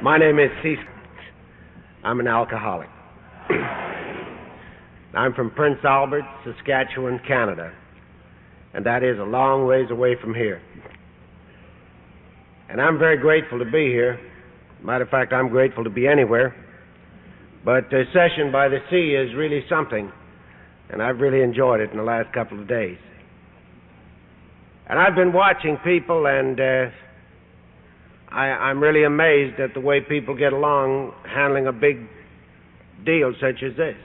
My name is C. I'm an alcoholic. I'm from Prince Albert, Saskatchewan, Canada, and that is a long ways away from here. And I'm very grateful to be here. Matter of fact, I'm grateful to be anywhere. But a session by the sea is really something, and I've really enjoyed it in the last couple of days. And I've been watching people, and uh, I, I'm really amazed at the way people get along handling a big deal such as this.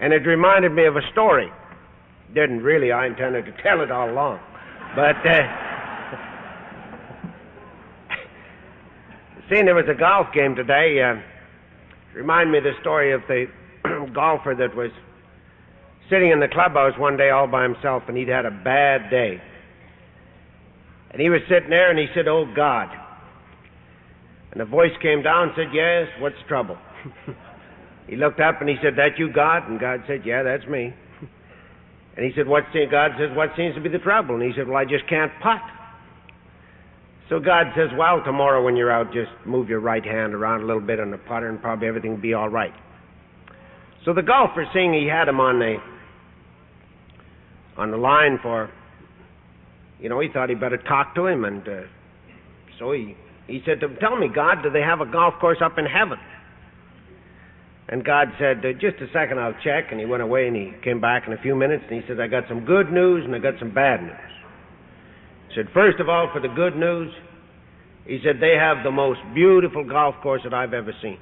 And it reminded me of a story. Didn't really, I intended to tell it all along. But, uh, seeing there was a golf game today, uh, remind me of the story of the golfer that was sitting in the clubhouse one day all by himself, and he'd had a bad day. And he was sitting there, and he said, "Oh God." And a voice came down and said, "Yes, what's trouble?" he looked up and he said, "That you, God?" And God said, "Yeah, that's me." And he said, "What's God says, what seems to be the trouble?" And he said, "Well, I just can't putt." So God says, "Well, tomorrow when you're out, just move your right hand around a little bit on the putter, and probably everything will be all right." So the golfer, seeing he had him on the on the line for, you know, he thought he'd better talk to him, and uh, so he he said, to him, "Tell me, God, do they have a golf course up in heaven?" And God said, uh, "Just a second, I'll check." And he went away, and he came back in a few minutes, and he said, "I got some good news, and I got some bad news." He said, first of all, for the good news, he said they have the most beautiful golf course that I've ever seen."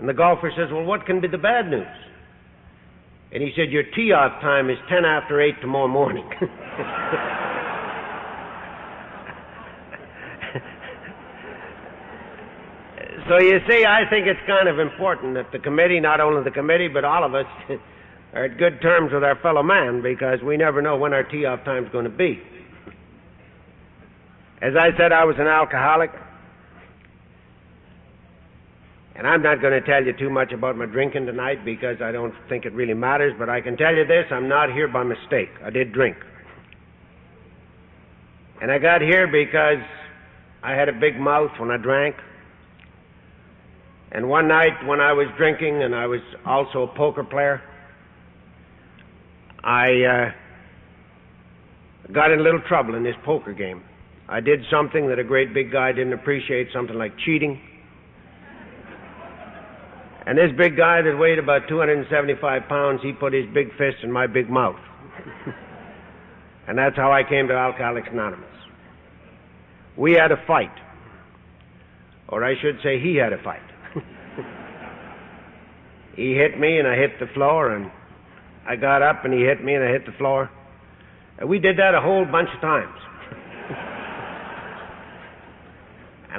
And the golfer says, "Well, what can be the bad news?" And he said, Your tee off time is 10 after 8 tomorrow morning. so you see, I think it's kind of important that the committee, not only the committee, but all of us, are at good terms with our fellow man because we never know when our tee off time is going to be. As I said, I was an alcoholic. And I'm not going to tell you too much about my drinking tonight because I don't think it really matters, but I can tell you this I'm not here by mistake. I did drink. And I got here because I had a big mouth when I drank. And one night when I was drinking and I was also a poker player, I uh, got in a little trouble in this poker game. I did something that a great big guy didn't appreciate, something like cheating. And this big guy that weighed about 275 pounds, he put his big fist in my big mouth. and that's how I came to Alcoholics Anonymous. We had a fight. Or I should say, he had a fight. he hit me and I hit the floor, and I got up and he hit me and I hit the floor. And we did that a whole bunch of times.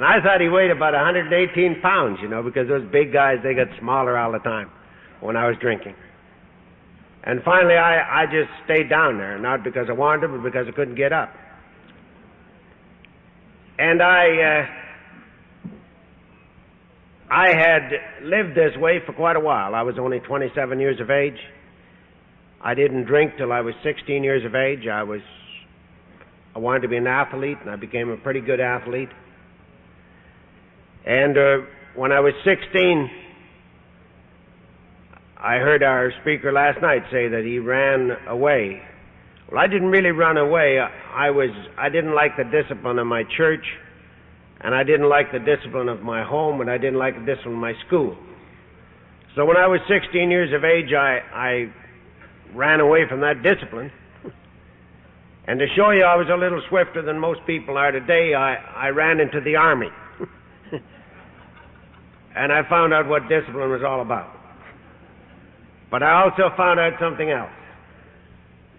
And I thought he weighed about 118 pounds, you know, because those big guys, they get smaller all the time when I was drinking. And finally, I, I just stayed down there, not because I wanted to, but because I couldn't get up. And I, uh, I had lived this way for quite a while. I was only 27 years of age. I didn't drink till I was 16 years of age. I was, I wanted to be an athlete, and I became a pretty good athlete. And uh, when I was 16, I heard our speaker last night say that he ran away. Well, I didn't really run away. I was I didn't like the discipline of my church, and I didn't like the discipline of my home, and I didn't like the discipline of my school. So when I was 16 years of age, I I ran away from that discipline. And to show you I was a little swifter than most people are today, I, I ran into the army. And I found out what discipline was all about. But I also found out something else.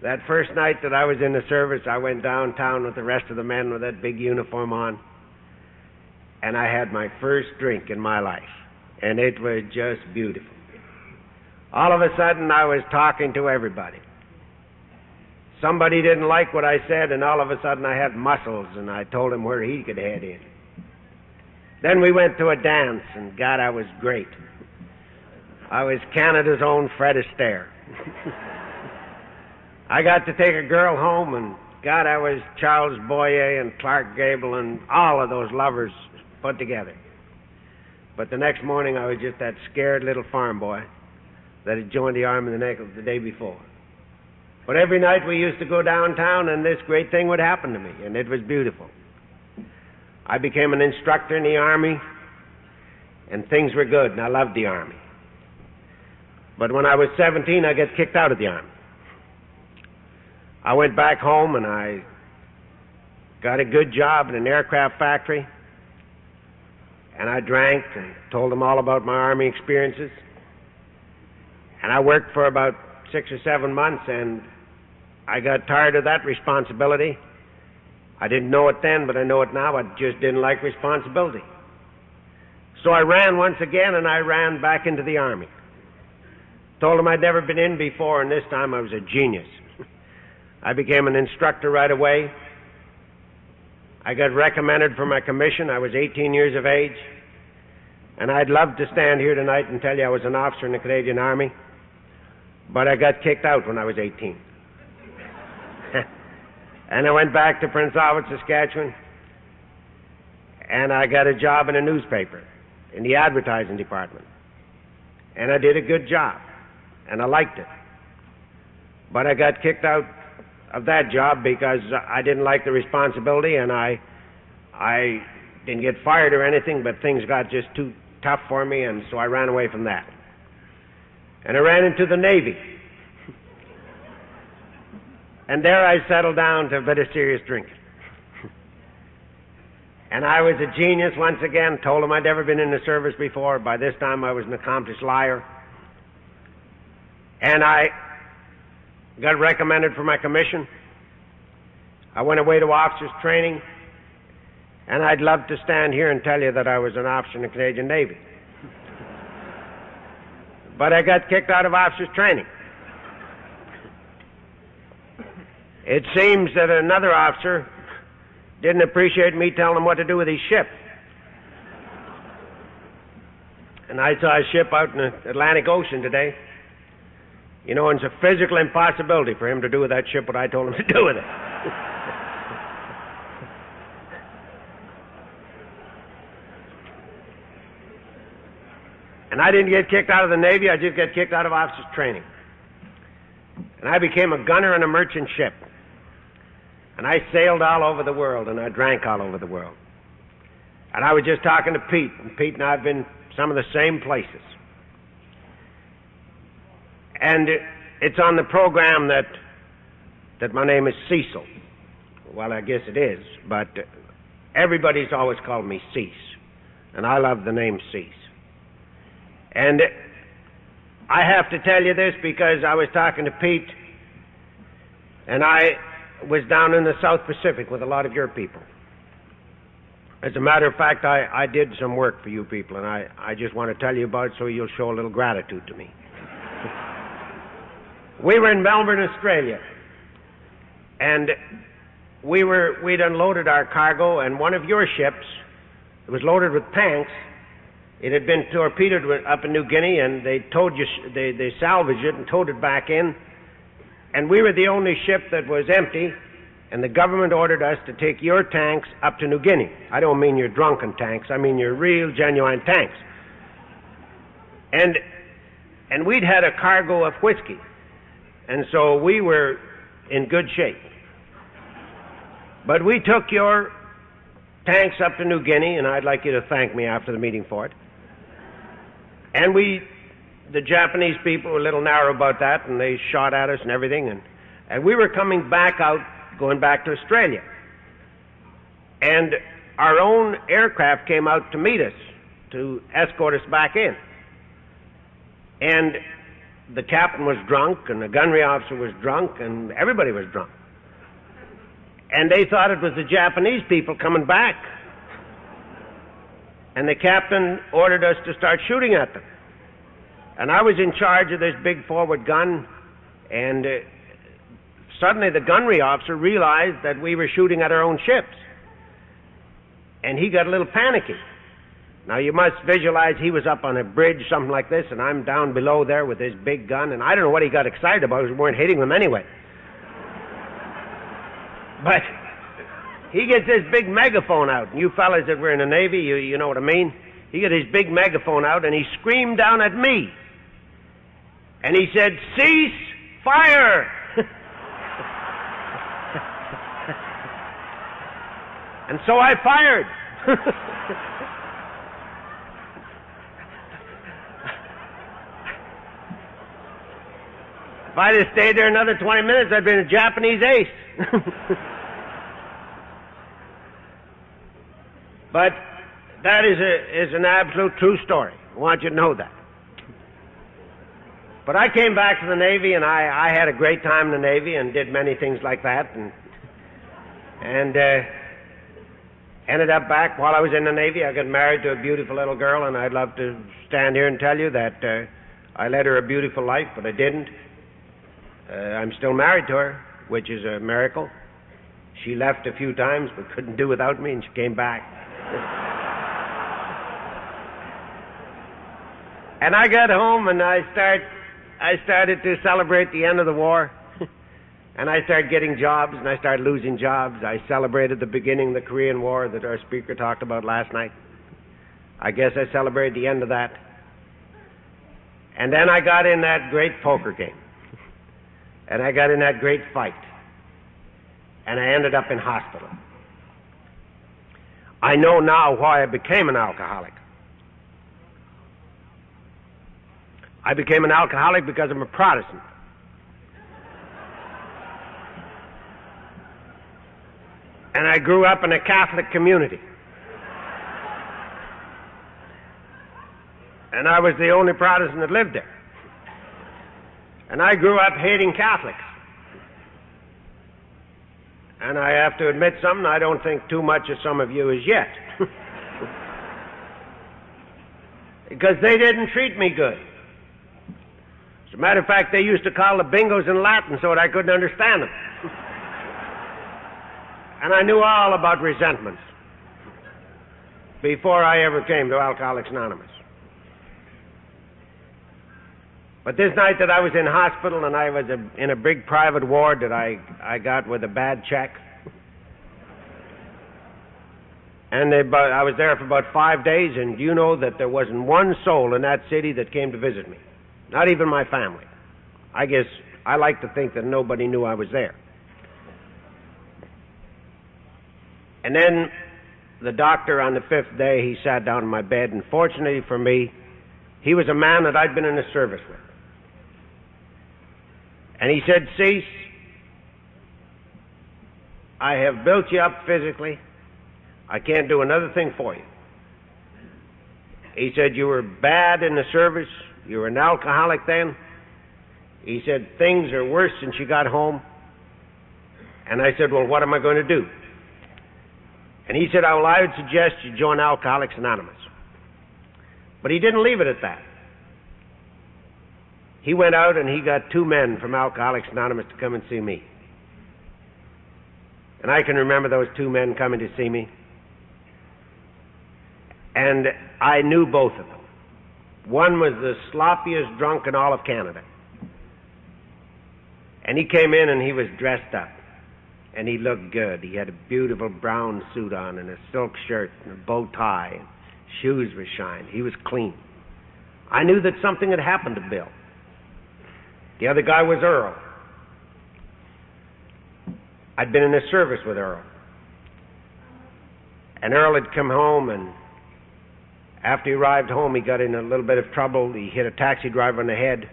That first night that I was in the service, I went downtown with the rest of the men with that big uniform on. And I had my first drink in my life. And it was just beautiful. All of a sudden, I was talking to everybody. Somebody didn't like what I said, and all of a sudden I had muscles, and I told him where he could head in. Then we went to a dance, and God, I was great. I was Canada's own Fred Astaire. I got to take a girl home, and God, I was Charles Boyer and Clark Gable and all of those lovers put together. But the next morning, I was just that scared little farm boy that had joined the army the, neck the day before. But every night we used to go downtown, and this great thing would happen to me, and it was beautiful. I became an instructor in the army, and things were good, and I loved the army. But when I was 17, I got kicked out of the army. I went back home and I got a good job in an aircraft factory. And I drank and told them all about my Army experiences. And I worked for about six or seven months and I got tired of that responsibility. I didn't know it then, but I know it now. I just didn't like responsibility. So I ran once again and I ran back into the Army. Told them I'd never been in before, and this time I was a genius. I became an instructor right away. I got recommended for my commission. I was 18 years of age. And I'd love to stand here tonight and tell you I was an officer in the Canadian Army, but I got kicked out when I was 18. And I went back to Prince Albert, Saskatchewan, and I got a job in a newspaper in the advertising department. And I did a good job, and I liked it. But I got kicked out of that job because I didn't like the responsibility and I I didn't get fired or anything, but things got just too tough for me and so I ran away from that. And I ran into the Navy. And there I settled down to a bit of serious drinking. and I was a genius once again, told them I'd never been in the service before. By this time I was an accomplished liar. And I got recommended for my commission. I went away to officers training, and I'd love to stand here and tell you that I was an officer in the Canadian Navy. but I got kicked out of officers training. It seems that another officer didn't appreciate me telling him what to do with his ship. And I saw a ship out in the Atlantic Ocean today. You know, it's a physical impossibility for him to do with that ship what I told him to do with it. and I didn't get kicked out of the Navy, I just got kicked out of officers' training. And I became a gunner on a merchant ship. And I sailed all over the world, and I drank all over the world. And I was just talking to Pete, and Pete and I have been some of the same places. And it's on the program that that my name is Cecil. Well, I guess it is, but everybody's always called me Cease, and I love the name Cease. And I have to tell you this because I was talking to Pete, and I was down in the South Pacific with a lot of your people. As a matter of fact, I, I did some work for you people, and I, I just want to tell you about it so you'll show a little gratitude to me. We were in Melbourne, Australia, and we were we'd unloaded our cargo, and one of your ships it was loaded with tanks. It had been torpedoed up in New Guinea, and they towed you, they they salvaged it and towed it back in. And we were the only ship that was empty, and the government ordered us to take your tanks up to New Guinea. I don't mean your drunken tanks; I mean your real, genuine tanks. And and we'd had a cargo of whiskey. And so we were in good shape. But we took your tanks up to New Guinea, and I'd like you to thank me after the meeting for it. And we, the Japanese people were a little narrow about that, and they shot at us and everything. And, and we were coming back out, going back to Australia. And our own aircraft came out to meet us, to escort us back in. And the captain was drunk and the gunnery officer was drunk and everybody was drunk. And they thought it was the Japanese people coming back. And the captain ordered us to start shooting at them. And I was in charge of this big forward gun, and uh, suddenly the gunnery officer realized that we were shooting at our own ships. And he got a little panicky. Now you must visualize he was up on a bridge, something like this, and I'm down below there with his big gun, and I don't know what he got excited about. We weren't hitting them anyway. But he gets this big megaphone out. And you fellas that were in the Navy, you, you know what I mean? He got his big megaphone out and he screamed down at me. And he said, Cease fire! and so I fired. if I'd have stayed there another 20 minutes, I'd been a Japanese ace. but that is, a, is an absolute true story. I want you to know that. But I came back to the Navy, and I, I had a great time in the Navy and did many things like that, and and uh, ended up back while I was in the Navy. I got married to a beautiful little girl, and I'd love to stand here and tell you that uh, I led her a beautiful life, but I didn't. Uh, I'm still married to her, which is a miracle. She left a few times, but couldn't do without me, and she came back. and I got home, and I start I started to celebrate the end of the war. and I started getting jobs and I started losing jobs. I celebrated the beginning of the Korean War that our speaker talked about last night. I guess I celebrated the end of that. And then I got in that great poker game. And I got in that great fight. And I ended up in hospital. I know now why I became an alcoholic. I became an alcoholic because I'm a Protestant. And I grew up in a Catholic community. And I was the only Protestant that lived there. And I grew up hating Catholics. And I have to admit something, I don't think too much of some of you as yet. because they didn't treat me good. As a matter of fact, they used to call the bingos in Latin so that I couldn't understand them. and I knew all about resentments before I ever came to Alcoholics Anonymous. But this night that I was in hospital and I was a, in a big private ward that I, I got with a bad check. And they, I was there for about five days, and you know that there wasn't one soul in that city that came to visit me. Not even my family. I guess I like to think that nobody knew I was there. And then the doctor on the fifth day, he sat down in my bed, and fortunately for me, he was a man that I'd been in the service with. And he said, Cease, I have built you up physically. I can't do another thing for you. He said, You were bad in the service. You were an alcoholic then? He said, Things are worse since you got home. And I said, Well, what am I going to do? And he said, oh, Well, I would suggest you join Alcoholics Anonymous. But he didn't leave it at that. He went out and he got two men from Alcoholics Anonymous to come and see me. And I can remember those two men coming to see me. And I knew both of them. One was the sloppiest drunk in all of Canada. And he came in and he was dressed up. And he looked good. He had a beautiful brown suit on and a silk shirt and a bow tie. And shoes were shined. He was clean. I knew that something had happened to Bill. The other guy was Earl. I'd been in a service with Earl. And Earl had come home and after he arrived home, he got in a little bit of trouble. He hit a taxi driver in the head.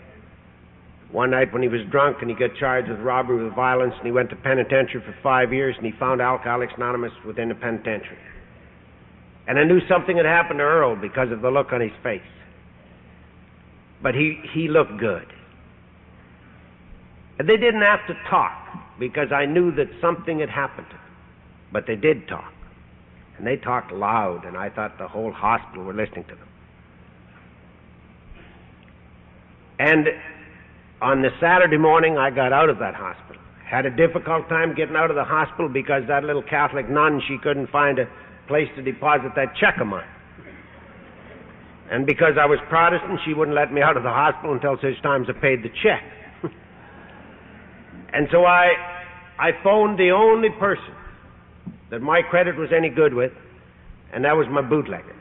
One night when he was drunk and he got charged with robbery with violence and he went to penitentiary for five years and he found Alcoholics Anonymous within the penitentiary. And I knew something had happened to Earl because of the look on his face. But he, he looked good. And they didn't have to talk because I knew that something had happened to them. But they did talk. And they talked loud, and I thought the whole hospital were listening to them. And on the Saturday morning, I got out of that hospital. Had a difficult time getting out of the hospital because that little Catholic nun, she couldn't find a place to deposit that check of mine. And because I was Protestant, she wouldn't let me out of the hospital until such times I paid the check. and so I I phoned the only person that my credit was any good with, and that was my bootlegger.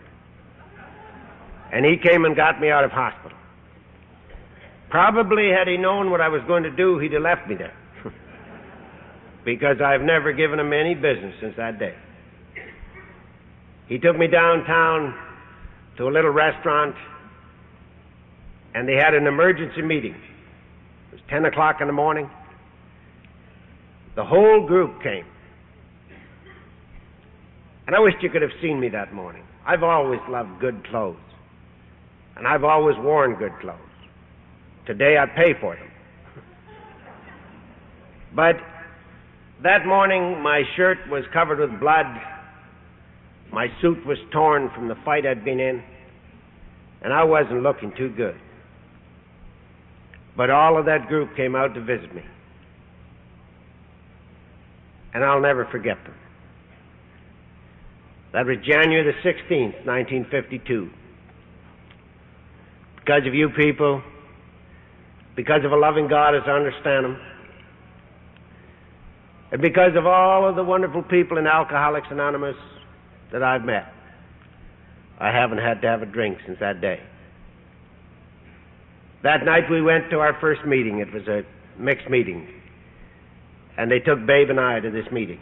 And he came and got me out of hospital. Probably had he known what I was going to do, he'd have left me there. because I've never given him any business since that day. He took me downtown to a little restaurant, and they had an emergency meeting. It was 10 o'clock in the morning. The whole group came. And I wished you could have seen me that morning. I've always loved good clothes. And I've always worn good clothes. Today I pay for them. But that morning my shirt was covered with blood. My suit was torn from the fight I'd been in. And I wasn't looking too good. But all of that group came out to visit me. And I'll never forget them. That was January the 16th, 1952. Because of you people, because of a loving God as I understand Him, and because of all of the wonderful people in Alcoholics Anonymous that I've met, I haven't had to have a drink since that day. That night we went to our first meeting. It was a mixed meeting. And they took Babe and I to this meeting.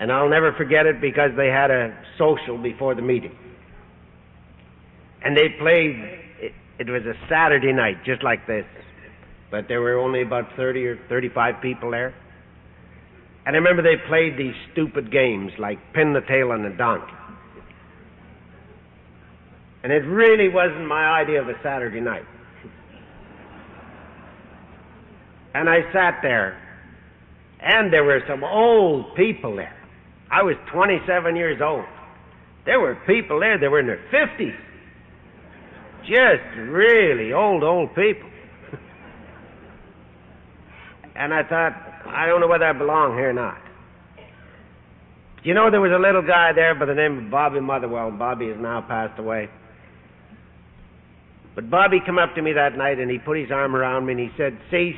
And I'll never forget it because they had a social before the meeting. And they played, it, it was a Saturday night, just like this. But there were only about 30 or 35 people there. And I remember they played these stupid games like pin the tail on the donkey. And it really wasn't my idea of a Saturday night. And I sat there, and there were some old people there. I was 27 years old. There were people there that were in their 50s. Just really old, old people. and I thought, I don't know whether I belong here or not. You know, there was a little guy there by the name of Bobby Motherwell. Bobby has now passed away. But Bobby came up to me that night and he put his arm around me and he said, Cease,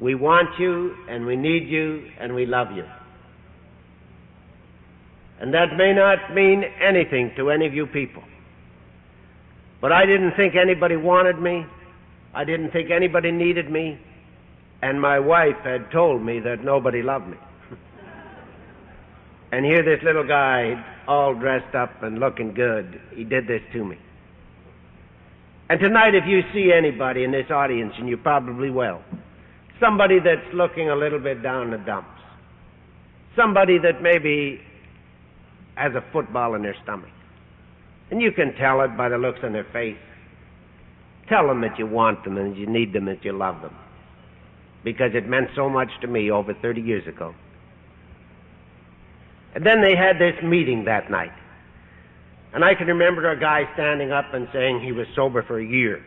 we want you and we need you and we love you. And that may not mean anything to any of you people. But I didn't think anybody wanted me. I didn't think anybody needed me. And my wife had told me that nobody loved me. and here this little guy, all dressed up and looking good, he did this to me. And tonight, if you see anybody in this audience, and you probably will, somebody that's looking a little bit down the dumps, somebody that maybe has a football in their stomach. And you can tell it by the looks on their face. Tell them that you want them and you need them, and that you love them. Because it meant so much to me over 30 years ago. And then they had this meeting that night. And I can remember a guy standing up and saying he was sober for a year.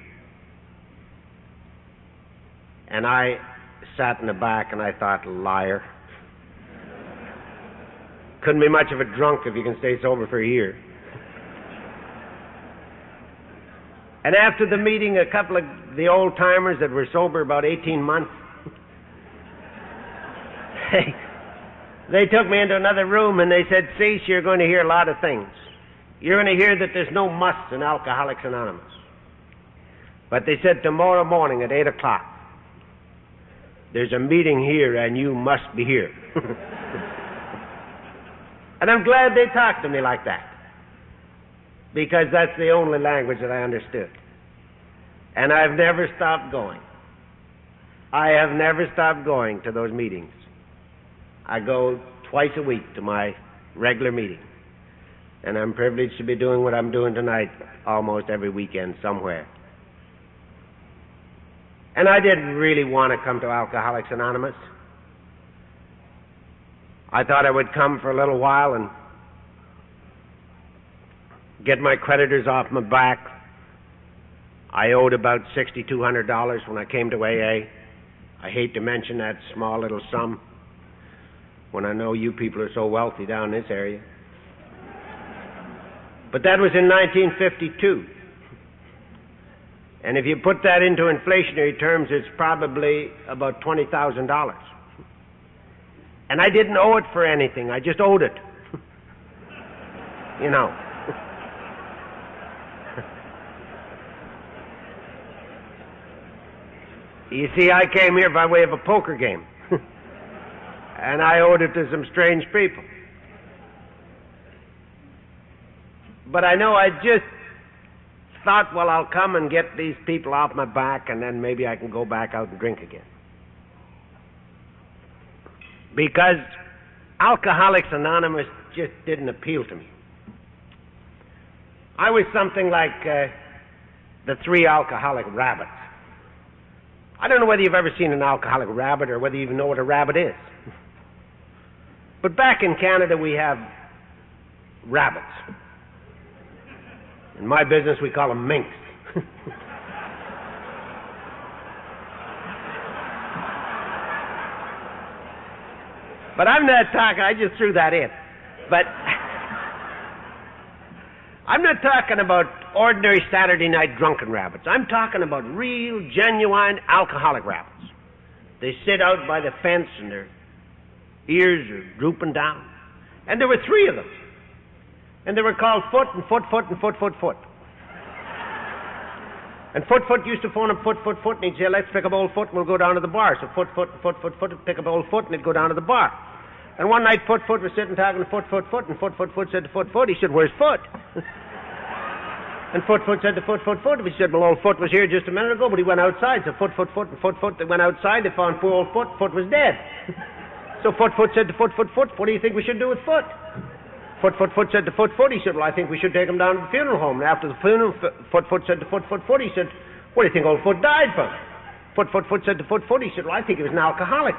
And I sat in the back and I thought, liar. Couldn't be much of a drunk if you can stay sober for a year. And after the meeting, a couple of the old timers that were sober about 18 months, they, they took me into another room and they said, Cease, you're going to hear a lot of things. You're going to hear that there's no must in Alcoholics Anonymous. But they said tomorrow morning at 8 o'clock, there's a meeting here and you must be here. And I'm glad they talked to me like that. Because that's the only language that I understood. And I've never stopped going. I have never stopped going to those meetings. I go twice a week to my regular meeting. And I'm privileged to be doing what I'm doing tonight almost every weekend somewhere. And I didn't really want to come to Alcoholics Anonymous. I thought I would come for a little while and get my creditors off my back. I owed about $6,200 when I came to AA. I hate to mention that small little sum when I know you people are so wealthy down this area. But that was in 1952. And if you put that into inflationary terms, it's probably about $20,000. And I didn't owe it for anything, I just owed it. you know. you see, I came here by way of a poker game. and I owed it to some strange people. But I know I just thought, well, I'll come and get these people off my back, and then maybe I can go back out and drink again. Because Alcoholics Anonymous just didn't appeal to me. I was something like uh, the three alcoholic rabbits. I don't know whether you've ever seen an alcoholic rabbit or whether you even know what a rabbit is. But back in Canada, we have rabbits. In my business, we call them minks. but I'm not talking, I just threw that in. But I'm not talking about ordinary Saturday night drunken rabbits. I'm talking about real, genuine alcoholic rabbits. They sit out by the fence and their ears are drooping down. And there were three of them. And they were called Foot and Foot, Foot and Foot, Foot, Foot. And Foot, Foot used to phone him Foot, Foot, Foot, and he'd say, let's pick up old Foot and we'll go down to the bar. So Foot, Foot, Foot, Foot, Foot would pick up old Foot and he'd go down to the bar. And one night Foot, Foot was sitting talking to Foot, Foot, Foot, and Foot, Foot, Foot said to Foot, Foot, he said, where's Foot? and Foot, Foot said to Foot, Foot, Foot, he said, well, old Foot was here just a minute ago, but he went outside. So Foot, Foot, Foot, and Foot, Foot, they went outside, they found poor old Foot, Foot was dead. so Foot, Foot said to Foot, Foot, Foot, what do you think we should do with Foot? Foot, Foot, Foot said to Foot, Foot, he said, well, I think we should take him down to the funeral home. And after the funeral, Foot, Foot said to Foot, Foot, Foot, he said, what do you think old Foot died from? Foot, Foot, Foot said to Foot, Foot, he said, well, I think he was an alcoholic.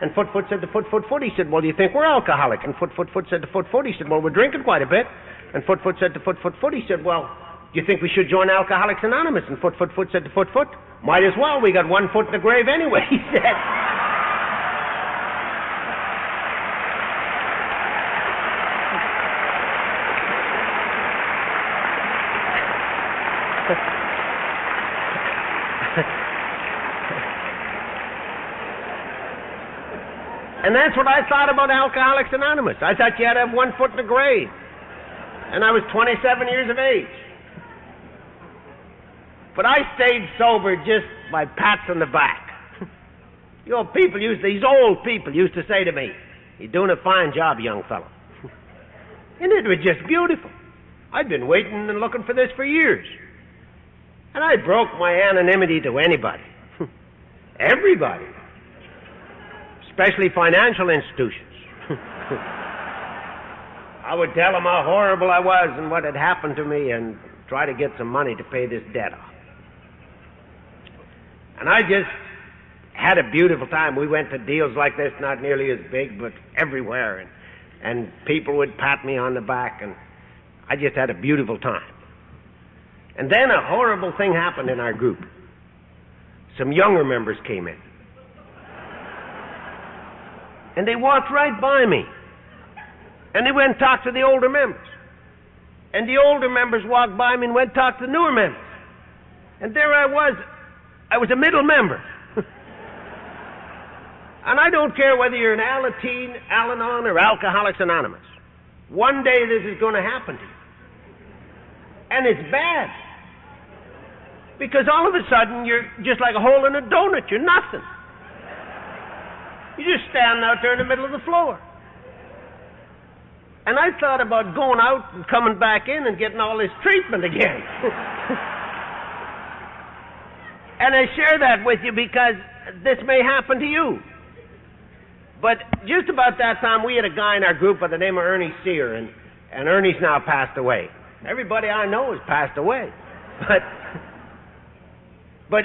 And Foot, Foot said to Foot, Foot, Foot, he said, well, do you think we're alcoholic? And Foot, Foot, Foot said to Foot, Foot, he said, well, we're drinking quite a bit. And Foot, Foot said to Foot, Foot, Foot, he said, well, do you think we should join Alcoholics Anonymous? And Foot, Foot, Foot said to Foot, Foot, might as well. We got one foot in the grave anyway, he said. And that's what I thought about Alcoholics Anonymous. I thought you had to have one foot in the grave. And I was 27 years of age. But I stayed sober just by pats on the back. Your people used, these old people used to say to me, You're doing a fine job, young fellow. and it was just beautiful. I'd been waiting and looking for this for years. And I broke my anonymity to anybody. Everybody especially financial institutions. I would tell them how horrible I was and what had happened to me and try to get some money to pay this debt off. And I just had a beautiful time. We went to deals like this, not nearly as big, but everywhere. And, and people would pat me on the back, and I just had a beautiful time. And then a horrible thing happened in our group. Some younger members came in. And they walked right by me. And they went and talked to the older members. And the older members walked by me and went and talked to the newer members. And there I was. I was a middle member. and I don't care whether you're an Alateen, Al Anon, or Alcoholics Anonymous. One day this is going to happen to you. And it's bad. Because all of a sudden you're just like a hole in a donut. You're nothing. You just stand out there in the middle of the floor. And I thought about going out and coming back in and getting all this treatment again. and I share that with you because this may happen to you. But just about that time, we had a guy in our group by the name of Ernie Sear, and, and Ernie's now passed away. Everybody I know has passed away. But, but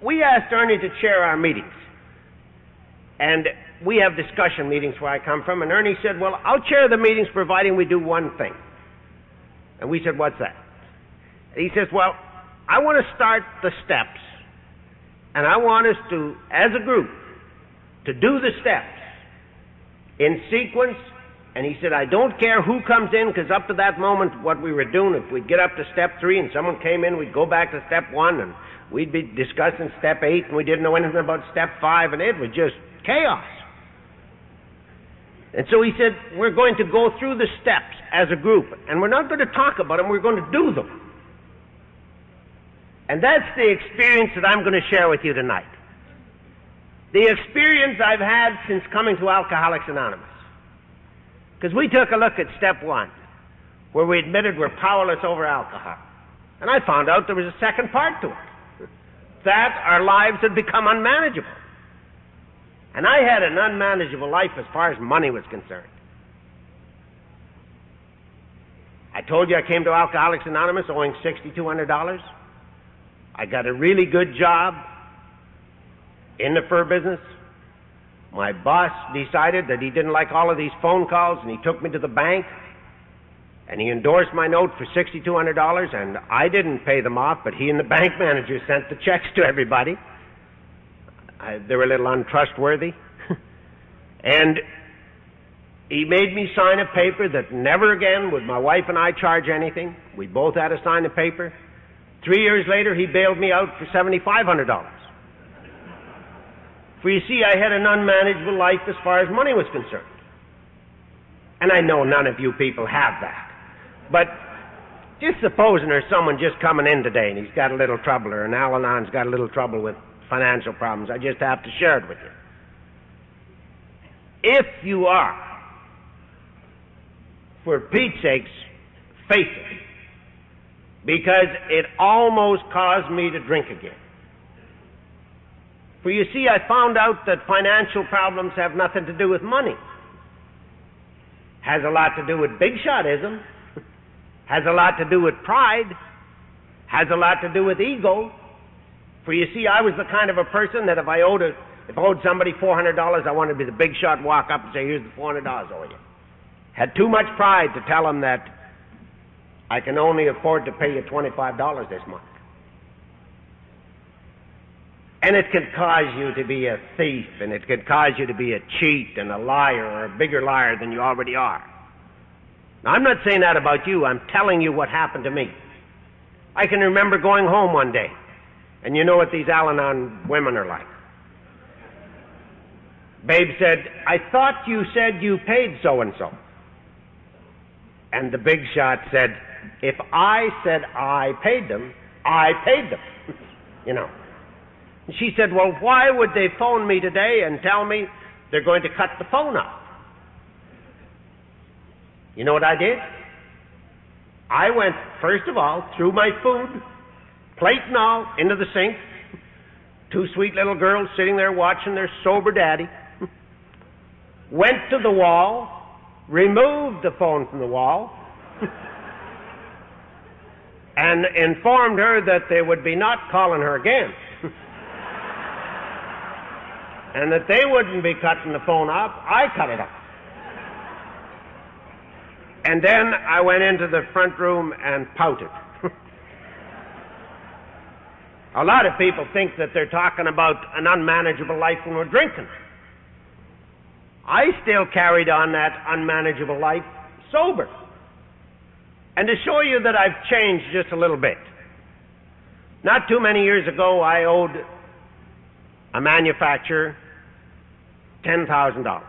we asked Ernie to chair our meetings. And we have discussion meetings where I come from, and Ernie said, Well, I'll chair the meetings providing we do one thing. And we said, What's that? And he says, Well, I want to start the steps, and I want us to, as a group, to do the steps in sequence And he said, I don't care who comes in, because up to that moment, what we were doing, if we'd get up to step three and someone came in, we'd go back to step one, and we'd be discussing step eight, and we didn't know anything about step five, and it was just chaos. And so he said, We're going to go through the steps as a group, and we're not going to talk about them, we're going to do them. And that's the experience that I'm going to share with you tonight. The experience I've had since coming to Alcoholics Anonymous. Because we took a look at step one, where we admitted we're powerless over alcohol. And I found out there was a second part to it that our lives had become unmanageable. And I had an unmanageable life as far as money was concerned. I told you I came to Alcoholics Anonymous owing $6,200. I got a really good job in the fur business. My boss decided that he didn't like all of these phone calls, and he took me to the bank, and he endorsed my note for $6,200, and I didn't pay them off, but he and the bank manager sent the checks to everybody. I, they were a little untrustworthy. and he made me sign a paper that never again would my wife and I charge anything. We both had to sign the paper. Three years later, he bailed me out for $7,500. For you see, I had an unmanageable life as far as money was concerned. And I know none of you people have that. But just supposing there's someone just coming in today and he's got a little trouble, or an Al Anon's got a little trouble with financial problems. I just have to share it with you. If you are, for Pete's sakes, face it, because it almost caused me to drink again. For you see, I found out that financial problems have nothing to do with money. Has a lot to do with big shotism. Has a lot to do with pride. Has a lot to do with ego. For you see, I was the kind of a person that if I owed a, if I owed somebody four hundred dollars, I wanted to be the big shot, walk up and say, "Here's the four hundred dollars owe you." Had too much pride to tell them that I can only afford to pay you twenty five dollars this month. And it can cause you to be a thief, and it can cause you to be a cheat and a liar or a bigger liar than you already are. Now, I'm not saying that about you. I'm telling you what happened to me. I can remember going home one day, and you know what these Al Anon women are like. Babe said, I thought you said you paid so and so. And the big shot said, If I said I paid them, I paid them. you know. And she said, Well, why would they phone me today and tell me they're going to cut the phone off? You know what I did? I went, first of all, threw my food, plate all, into the sink. Two sweet little girls sitting there watching their sober daddy. went to the wall, removed the phone from the wall, and informed her that they would be not calling her again and that they wouldn't be cutting the phone off, I cut it off. And then I went into the front room and pouted. A lot of people think that they're talking about an unmanageable life when we're drinking. I still carried on that unmanageable life sober. And to show you that I've changed just a little bit, not too many years ago, I owed a manufacturer $10,000.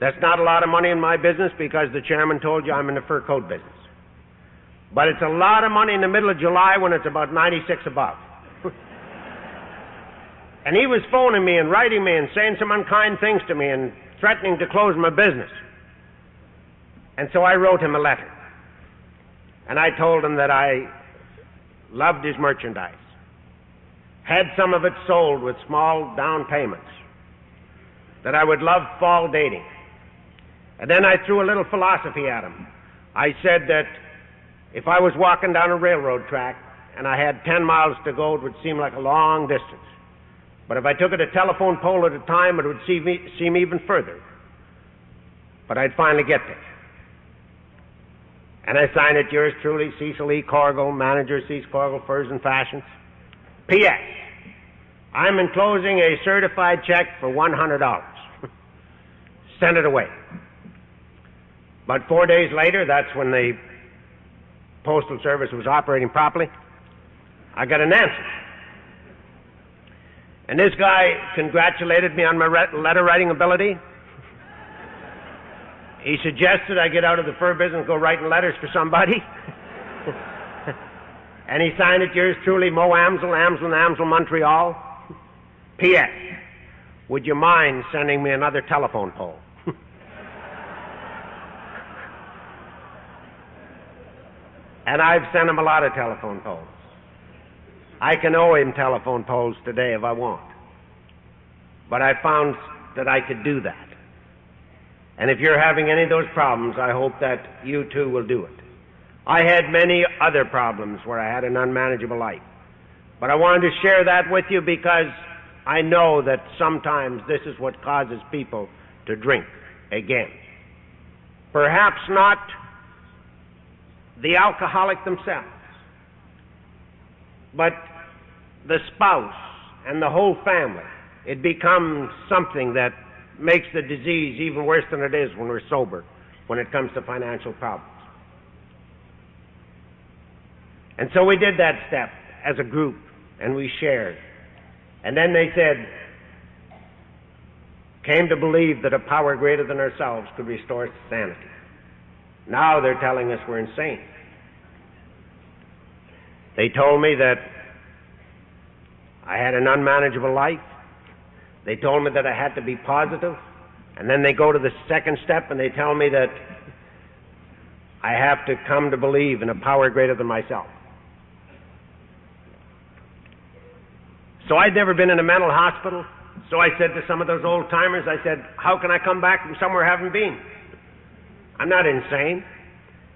That's not a lot of money in my business because the chairman told you I'm in the fur coat business. But it's a lot of money in the middle of July when it's about 96 above. and he was phoning me and writing me and saying some unkind things to me and threatening to close my business. And so I wrote him a letter. And I told him that I loved his merchandise, had some of it sold with small down payments, that I would love fall dating. And then I threw a little philosophy at him. I said that if I was walking down a railroad track and I had 10 miles to go, it would seem like a long distance. But if I took it a telephone pole at a time, it would seem, seem even further. But I'd finally get there. And I signed it, yours truly, Cecil E. Corrigal, manager, Cecil Corrigal, Furs and Fashions. P.S. I'm enclosing a certified check for $100 Send it away. But four days later, that's when the Postal Service was operating properly, I got an answer. And this guy congratulated me on my letter writing ability. He suggested I get out of the fur business go writing letters for somebody. and he signed it, yours truly, Mo Amsel, Amsel Amsel, Montreal. P.S. Would you mind sending me another telephone pole? And I've sent him a lot of telephone poles. I can owe him telephone poles today if I want. But I found that I could do that. And if you're having any of those problems, I hope that you too will do it. I had many other problems where I had an unmanageable life. But I wanted to share that with you because I know that sometimes this is what causes people to drink again. Perhaps not the alcoholic themselves, but the spouse and the whole family. It becomes something that makes the disease even worse than it is when we're sober when it comes to financial problems. And so we did that step as a group and we shared. And then they said, came to believe that a power greater than ourselves could restore sanity. Now they're telling us we're insane. They told me that I had an unmanageable life. They told me that I had to be positive. And then they go to the second step and they tell me that I have to come to believe in a power greater than myself. So I'd never been in a mental hospital. So I said to some of those old timers, I said, How can I come back from somewhere I haven't been? I'm not insane.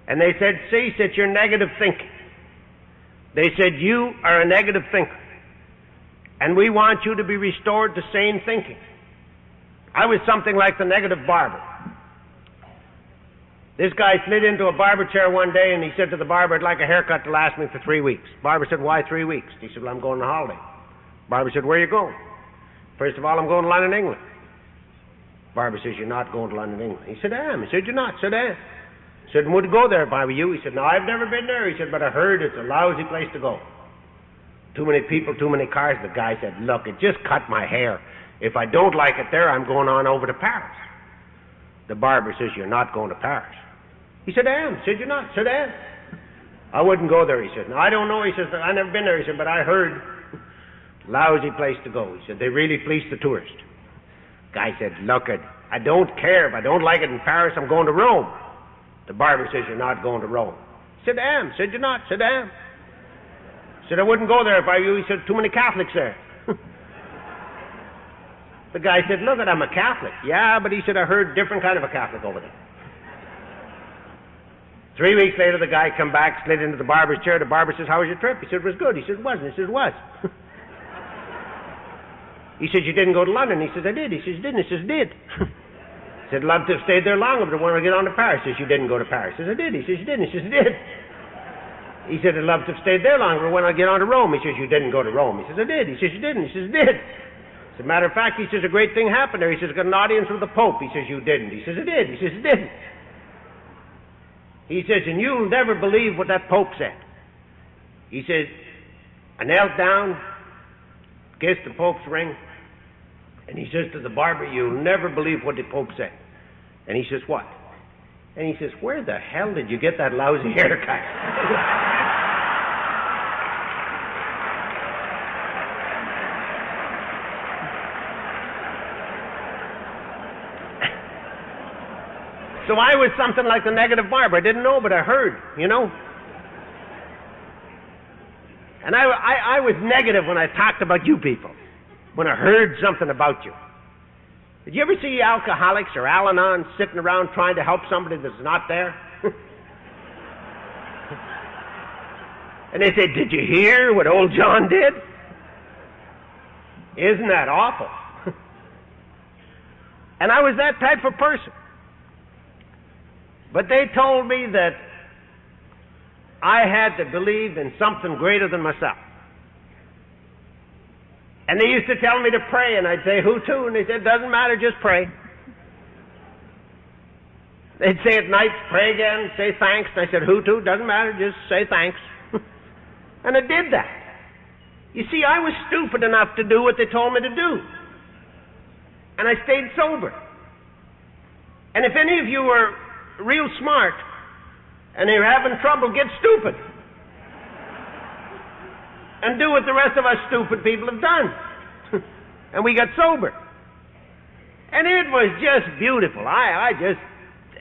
And they said, See, it's your negative thinking. They said, You are a negative thinker. And we want you to be restored to sane thinking. I was something like the negative barber. This guy slid into a barber chair one day and he said to the barber, I'd like a haircut to last me for three weeks. Barber said, Why three weeks? He said, Well, I'm going on holiday. Barber said, Where are you going? First of all, I'm going to London, England. Barber says, You're not going to London, England. He said, I am. He said, You're not. I said, I am. He said, Would go there if I were you? He said, No, I've never been there. He said, But I heard it's a lousy place to go. Too many people, too many cars. The guy said, Look, it just cut my hair. If I don't like it there, I'm going on over to Paris. The barber says, You're not going to Paris. He said, I am. He said, You're not. I said, I am. I wouldn't go there. He said, No, I don't know. He says, I've never been there. He said, But I heard lousy place to go. He said, They really fleece the tourist. Guy said, Look, it, I don't care. If I don't like it in Paris, I'm going to Rome. The barber says, You're not going to Rome. Said, I am. Said, You're not. Said, I. Said, I wouldn't go there if I were you. He said, Too many Catholics there. The guy said, Look, it, I'm a Catholic. Yeah, but he said, I heard different kind of a Catholic over there. Three weeks later, the guy come back, slid into the barber's chair. The barber says, How was your trip? He said, It was good. He said, It wasn't. He said, It was. he said, You didn't go to London. He says, I did. He says, didn't. He says, Did. he said, Love to have stayed there longer, but I want to get on to Paris. He says, You didn't go to Paris. He says, I did. He says, You didn't. He says, did. He said, I'd love to have stayed there longer, but when I get on to Rome, he says, You didn't go to Rome. He says, I did. He says, You didn't. He says, did. As a matter of fact, he says, a great thing happened there. He says, I got an audience with the Pope. He says, you didn't. He says, I did. He says, I didn't. He says, and you'll never believe what that Pope said. He says, I knelt down, kissed the Pope's ring, and he says to the barber, you'll never believe what the Pope said. And he says, what? And he says, where the hell did you get that lousy haircut? So I was something like the negative barber. I didn't know, but I heard, you know. And I, I, I was negative when I talked about you people, when I heard something about you. Did you ever see alcoholics or Al Anon sitting around trying to help somebody that's not there? and they said, Did you hear what old John did? Isn't that awful? and I was that type of person. But they told me that I had to believe in something greater than myself. And they used to tell me to pray, and I'd say, Who to? And they said, Doesn't matter, just pray. They'd say at night, pray again, say thanks. And I said, who to? Doesn't matter, just say thanks. and I did that. You see, I was stupid enough to do what they told me to do. And I stayed sober. And if any of you are real smart and you're having trouble, get stupid. And do what the rest of us stupid people have done. and we got sober. And it was just beautiful. I, I just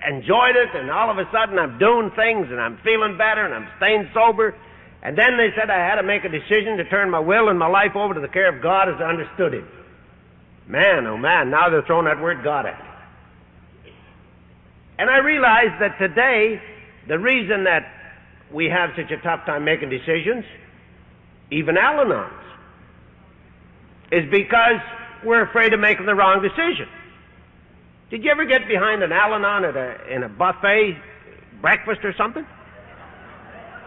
enjoyed it, and all of a sudden I'm doing things and I'm feeling better and I'm staying sober. And then they said I had to make a decision to turn my will and my life over to the care of God as I understood it. Man, oh man, now they're throwing that word God at me. And I realized that today, the reason that we have such a tough time making decisions, even Al Anons, is because we're afraid of making the wrong decision. Did you ever get behind an Al-Anon at a, in a buffet breakfast or something?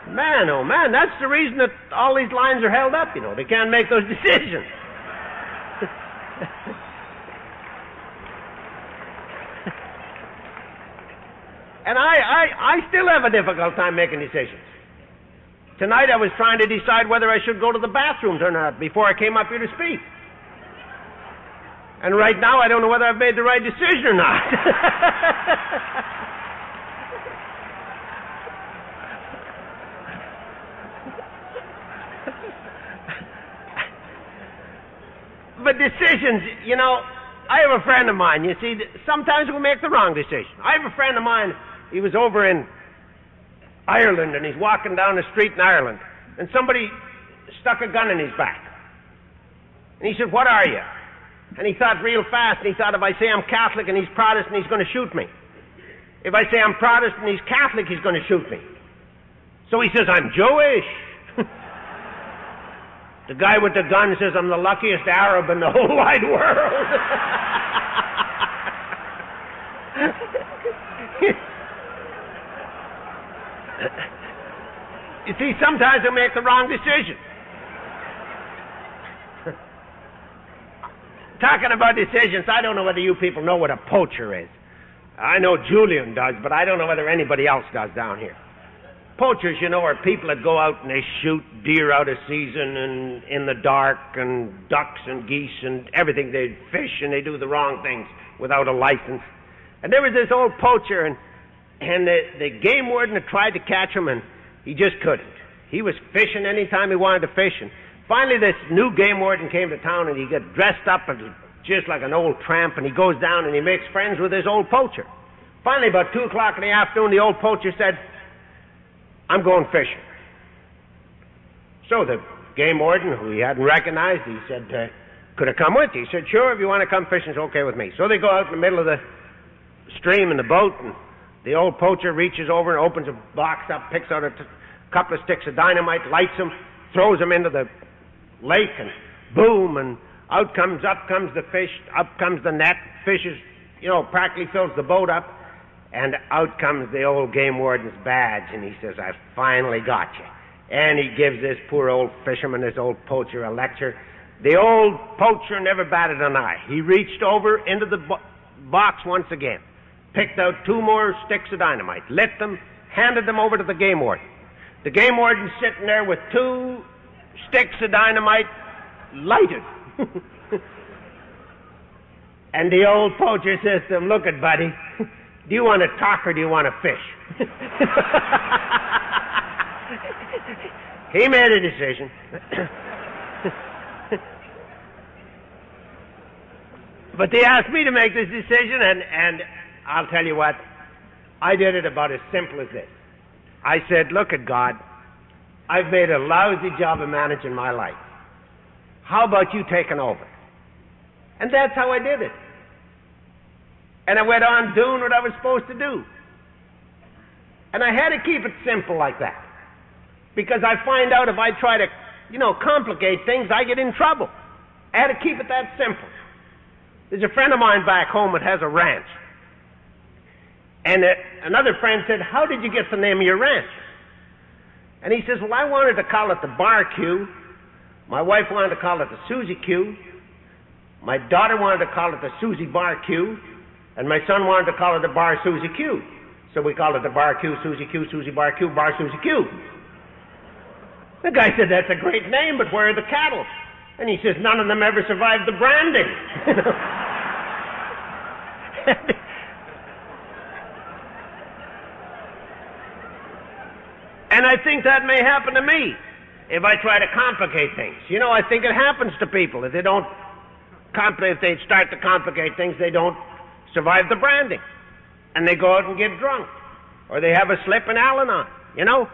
Man, oh man, that's the reason that all these lines are held up, you know. They can't make those decisions. and I, I, I still have a difficult time making decisions. Tonight I was trying to decide whether I should go to the bathroom or not before I came up here to speak. And right now, I don't know whether I've made the right decision or not. but decisions, you know, I have a friend of mine. You see, sometimes we make the wrong decision. I have a friend of mine. He was over in Ireland, and he's walking down the street in Ireland, and somebody stuck a gun in his back. And he said, "What are you?" And he thought real fast, and he thought if I say I'm Catholic and he's Protestant, he's going to shoot me. If I say I'm Protestant and he's Catholic, he's going to shoot me. So he says, I'm Jewish. the guy with the gun says, I'm the luckiest Arab in the whole wide world. you see, sometimes we make the wrong decision. Talking about decisions, I don't know whether you people know what a poacher is. I know Julian does, but I don't know whether anybody else does down here. Poachers, you know, are people that go out and they shoot deer out of season and in the dark and ducks and geese and everything. They fish and they do the wrong things without a license. And there was this old poacher and and the, the game warden tried to catch him and he just couldn't. He was fishing anytime he wanted to fish and Finally, this new game warden came to town and he got dressed up and just like an old tramp and he goes down and he makes friends with this old poacher. Finally, about 2 o'clock in the afternoon, the old poacher said, I'm going fishing. So the game warden, who he hadn't recognized, he said, uh, could I come with you? He said, sure, if you want to come fishing, it's okay with me. So they go out in the middle of the stream in the boat and the old poacher reaches over and opens a box up, picks out a t- couple of sticks of dynamite, lights them, throws them into the lake and boom and out comes up comes the fish, up comes the net, fishes, you know, practically fills the boat up, and out comes the old game warden's badge, and he says, I finally got you. And he gives this poor old fisherman, this old poacher, a lecture. The old poacher never batted an eye. He reached over into the bo- box once again, picked out two more sticks of dynamite, lit them, handed them over to the game warden. The game warden's sitting there with two sticks of dynamite lighted. and the old poacher says to him, Look it, buddy, do you want to talk or do you want to fish? he made a decision. but they asked me to make this decision, and, and I'll tell you what, I did it about as simple as this. I said, Look at God. I've made a lousy job of managing my life. How about you taking over? And that's how I did it. And I went on doing what I was supposed to do. And I had to keep it simple like that. Because I find out if I try to, you know, complicate things, I get in trouble. I had to keep it that simple. There's a friend of mine back home that has a ranch. And another friend said, How did you get the name of your ranch? And he says, Well, I wanted to call it the Bar Q. My wife wanted to call it the Susie Q. My daughter wanted to call it the Susie Bar Q. And my son wanted to call it the Bar Susie Q. So we called it the Bar Q, Susie Q, Susie Bar Q, Bar Susie Q. The guy said, That's a great name, but where are the cattle? And he says, None of them ever survived the branding. and I think that may happen to me if I try to complicate things. You know, I think it happens to people. If they don't complicate, if they start to complicate things, they don't survive the branding. And they go out and get drunk. Or they have a slip in Al Anon, you know?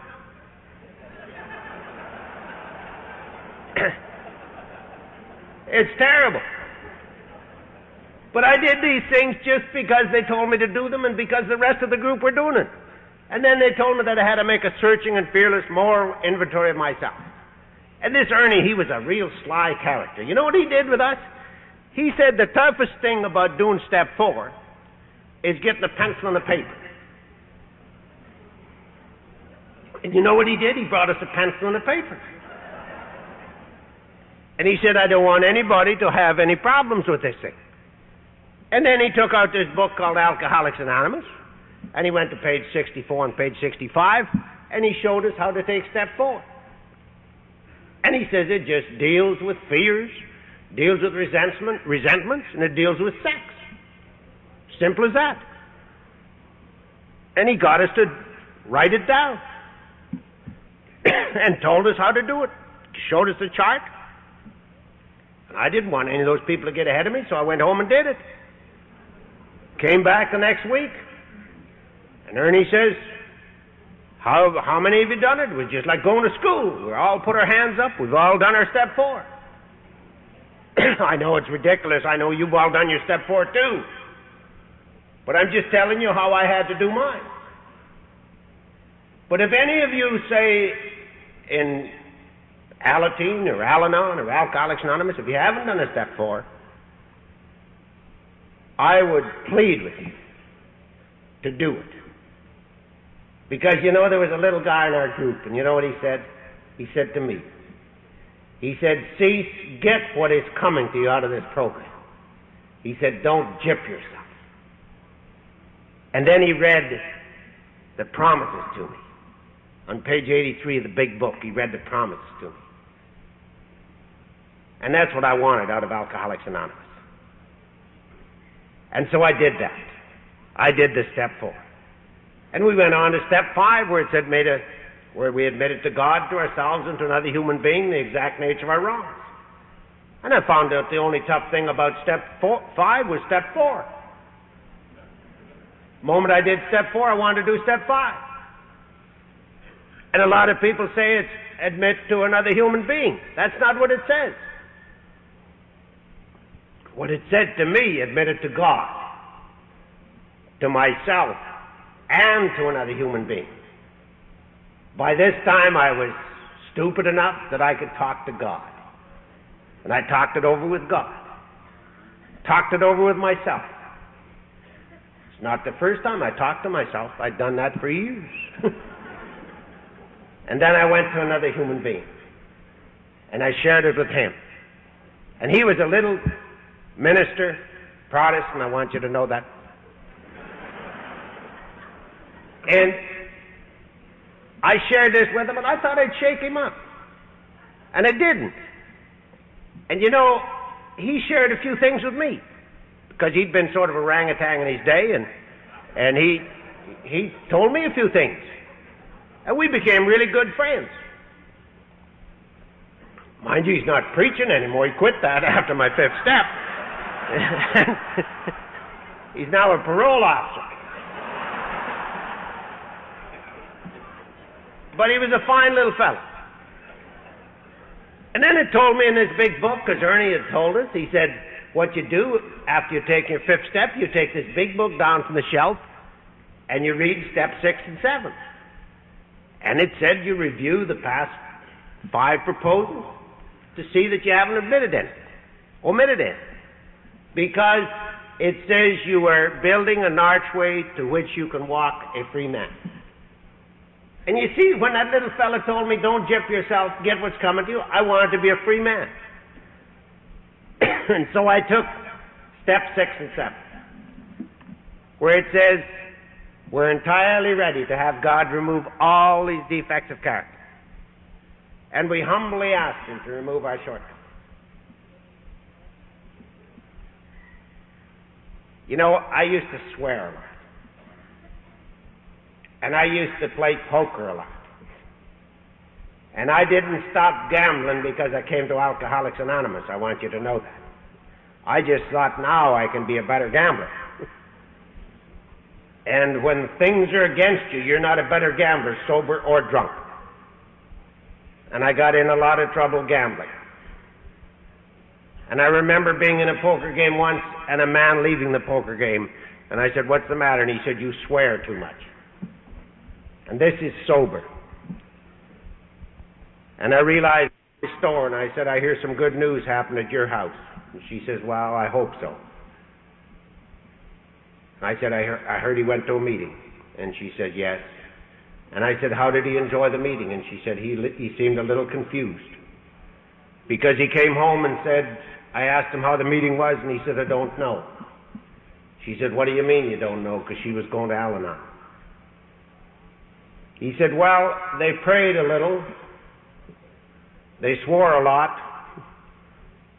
it's terrible. But I did these things just because they told me to do them and because the rest of the group were doing it. And then they told me that I had to make a searching and fearless moral inventory of myself. And this Ernie, he was a real sly character. You know what he did with us? He said the toughest thing about doing step four is getting the pencil and the paper. And you know what he did? He brought us a pencil and a paper. And he said, I don't want anybody to have any problems with this thing. And then he took out this book called Alcoholics Anonymous, and he went to page 64 and page 65, and he showed us how to take step four. And he says it just deals with fears, deals with resentment, resentments, and it deals with sex. Simple as that. And he got us to write it down and told us how to do it. Showed us the chart. And I didn't want any of those people to get ahead of me, so I went home and did it. Came back the next week, and Ernie says, how, how many of you done it? It was just like going to school. We all put our hands up. We've all done our step four. I know it's ridiculous. I know you've all done your step four too. But I'm just telling you how I had to do mine. But if any of you say in Alateen or Al Anon or Alcoholics Anonymous, if you haven't done a step four, I would plead with you to do it. Because you know, there was a little guy in our group, and you know what he said? He said to me, he said, Cease, get what is coming to you out of this program. He said, Don't jip yourself. And then he read the promises to me. On page 83 of the big book, he read the promises to me. And that's what I wanted out of Alcoholics Anonymous. And so I did that. I did the step four. And we went on to step five where it said made a, where we admitted to God, to ourselves, and to another human being the exact nature of our wrongs. And I found out the only tough thing about step four, five was step four. The moment I did step four, I wanted to do step five. And a lot of people say it's admit to another human being. That's not what it says. What it said to me, admitted to God, to myself, and to another human being. By this time, I was stupid enough that I could talk to God. And I talked it over with God. Talked it over with myself. It's not the first time I talked to myself. I'd done that for years. and then I went to another human being. And I shared it with him. And he was a little minister, Protestant, I want you to know that. And I shared this with him, and I thought I'd shake him up. And I didn't. And you know, he shared a few things with me because he'd been sort of a orangutan in his day, and and he he told me a few things, and we became really good friends. Mind you, he's not preaching anymore. He quit that after my fifth step. he's now a parole officer. But he was a fine little fellow. And then it told me in this big book, because Ernie had told us, he said, what you do after you take your fifth step, you take this big book down from the shelf and you read step six and seven. And it said you review the past five proposals to see that you haven't omitted any. Omitted any. Because it says you are building an archway to which you can walk a free man. And you see, when that little fella told me, don't jip yourself, get what's coming to you, I wanted to be a free man. and so I took step six and seven, where it says, we're entirely ready to have God remove all these defects of character. And we humbly ask Him to remove our shortcomings. You know, I used to swear a lot. And I used to play poker a lot. And I didn't stop gambling because I came to Alcoholics Anonymous. I want you to know that. I just thought now I can be a better gambler. and when things are against you, you're not a better gambler, sober or drunk. And I got in a lot of trouble gambling. And I remember being in a poker game once and a man leaving the poker game. And I said, What's the matter? And he said, You swear too much. And this is sober. And I realized the store and I said, I hear some good news happen at your house. And she says, Well, I hope so. And I said, I, heard, I heard he went to a meeting. And she said, Yes. And I said, How did he enjoy the meeting? And she said, He, he seemed a little confused. Because he came home and said, I asked him how the meeting was, and he said, I don't know. She said, What do you mean you don't know? Because she was going to Al Anon. He said, Well, they prayed a little. They swore a lot.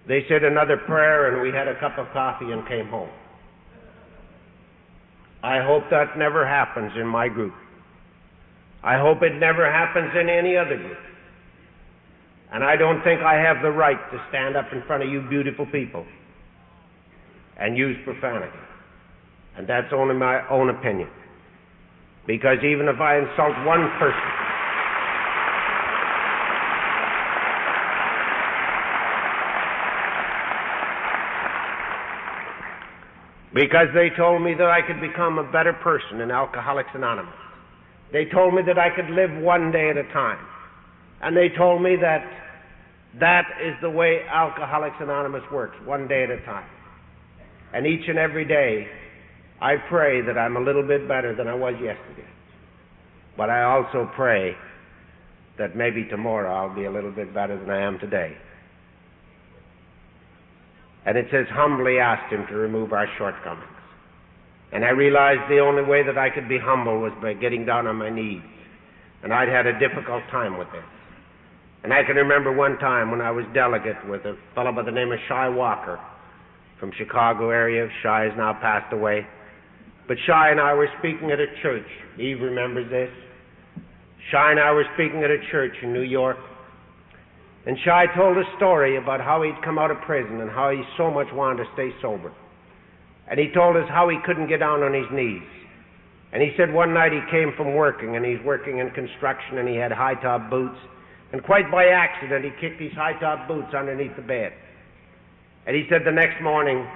They said another prayer, and we had a cup of coffee and came home. I hope that never happens in my group. I hope it never happens in any other group. And I don't think I have the right to stand up in front of you beautiful people and use profanity. And that's only my own opinion. Because even if I insult one person, because they told me that I could become a better person in Alcoholics Anonymous. They told me that I could live one day at a time. And they told me that that is the way Alcoholics Anonymous works, one day at a time. And each and every day, I pray that I'm a little bit better than I was yesterday. But I also pray that maybe tomorrow I'll be a little bit better than I am today. And it says, humbly asked him to remove our shortcomings. And I realized the only way that I could be humble was by getting down on my knees. And I'd had a difficult time with this. And I can remember one time when I was delegate with a fellow by the name of Shy Walker from Chicago area. Shy has now passed away. But Shy and I were speaking at a church. Eve remembers this. Shy and I were speaking at a church in New York. And Shy told a story about how he'd come out of prison and how he so much wanted to stay sober. And he told us how he couldn't get down on his knees. And he said one night he came from working, and he's working in construction, and he had high top boots. And quite by accident, he kicked his high top boots underneath the bed. And he said the next morning,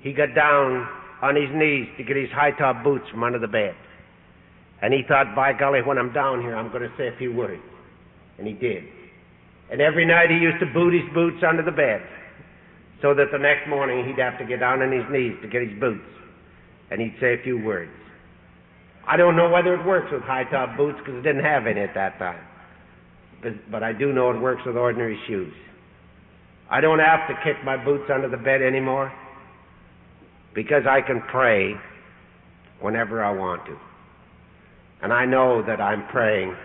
he got down on his knees to get his high top boots from under the bed. And he thought, by golly, when I'm down here, I'm going to say a few words. And he did. And every night he used to boot his boots under the bed so that the next morning he'd have to get down on his knees to get his boots. And he'd say a few words. I don't know whether it works with high top boots because it didn't have any at that time. But, but I do know it works with ordinary shoes. I don't have to kick my boots under the bed anymore because I can pray whenever I want to. And I know that I'm praying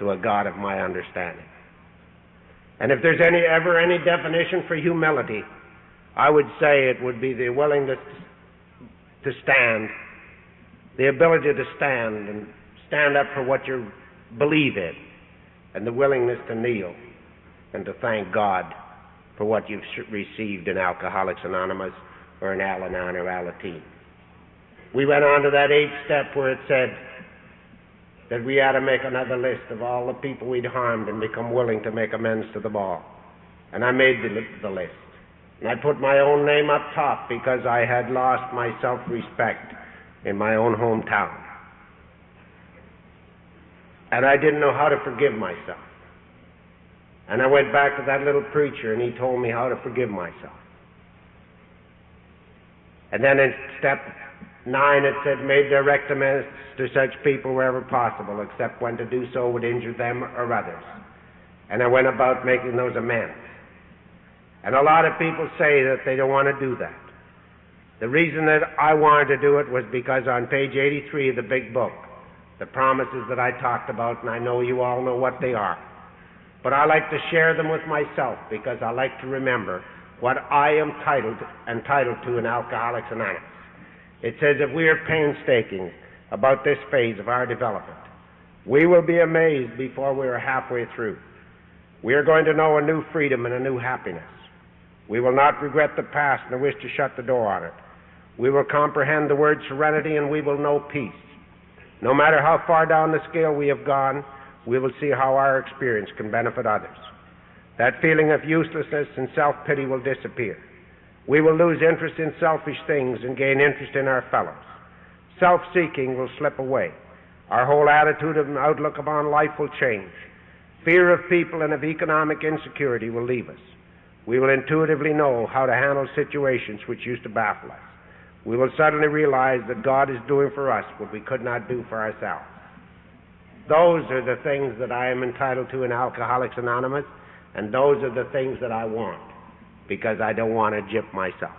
to a God of my understanding. And if there's any ever any definition for humility, I would say it would be the willingness to stand, the ability to stand and stand up for what you believe in, and the willingness to kneel and to thank God for what you've received in Alcoholics Anonymous or an Al Anon or Alateen. We went on to that eighth step where it said that we ought to make another list of all the people we'd harmed and become willing to make amends to them all. And I made the, the list. And I put my own name up top because I had lost my self respect in my own hometown. And I didn't know how to forgive myself. And I went back to that little preacher and he told me how to forgive myself. And then in step nine it said, made direct amends to such people wherever possible, except when to do so would injure them or others. And I went about making those amends. And a lot of people say that they don't want to do that. The reason that I wanted to do it was because on page 83 of the big book, the promises that I talked about, and I know you all know what they are. But I like to share them with myself because I like to remember what I am titled, entitled to in Alcoholics Anonymous. It says if we are painstaking about this phase of our development, we will be amazed before we are halfway through. We are going to know a new freedom and a new happiness. We will not regret the past nor wish to shut the door on it. We will comprehend the word serenity and we will know peace. No matter how far down the scale we have gone, we will see how our experience can benefit others. That feeling of uselessness and self pity will disappear. We will lose interest in selfish things and gain interest in our fellows. Self seeking will slip away. Our whole attitude and outlook upon life will change. Fear of people and of economic insecurity will leave us. We will intuitively know how to handle situations which used to baffle us. We will suddenly realize that God is doing for us what we could not do for ourselves. Those are the things that I am entitled to in Alcoholics Anonymous, and those are the things that I want because I don't want to gyp myself.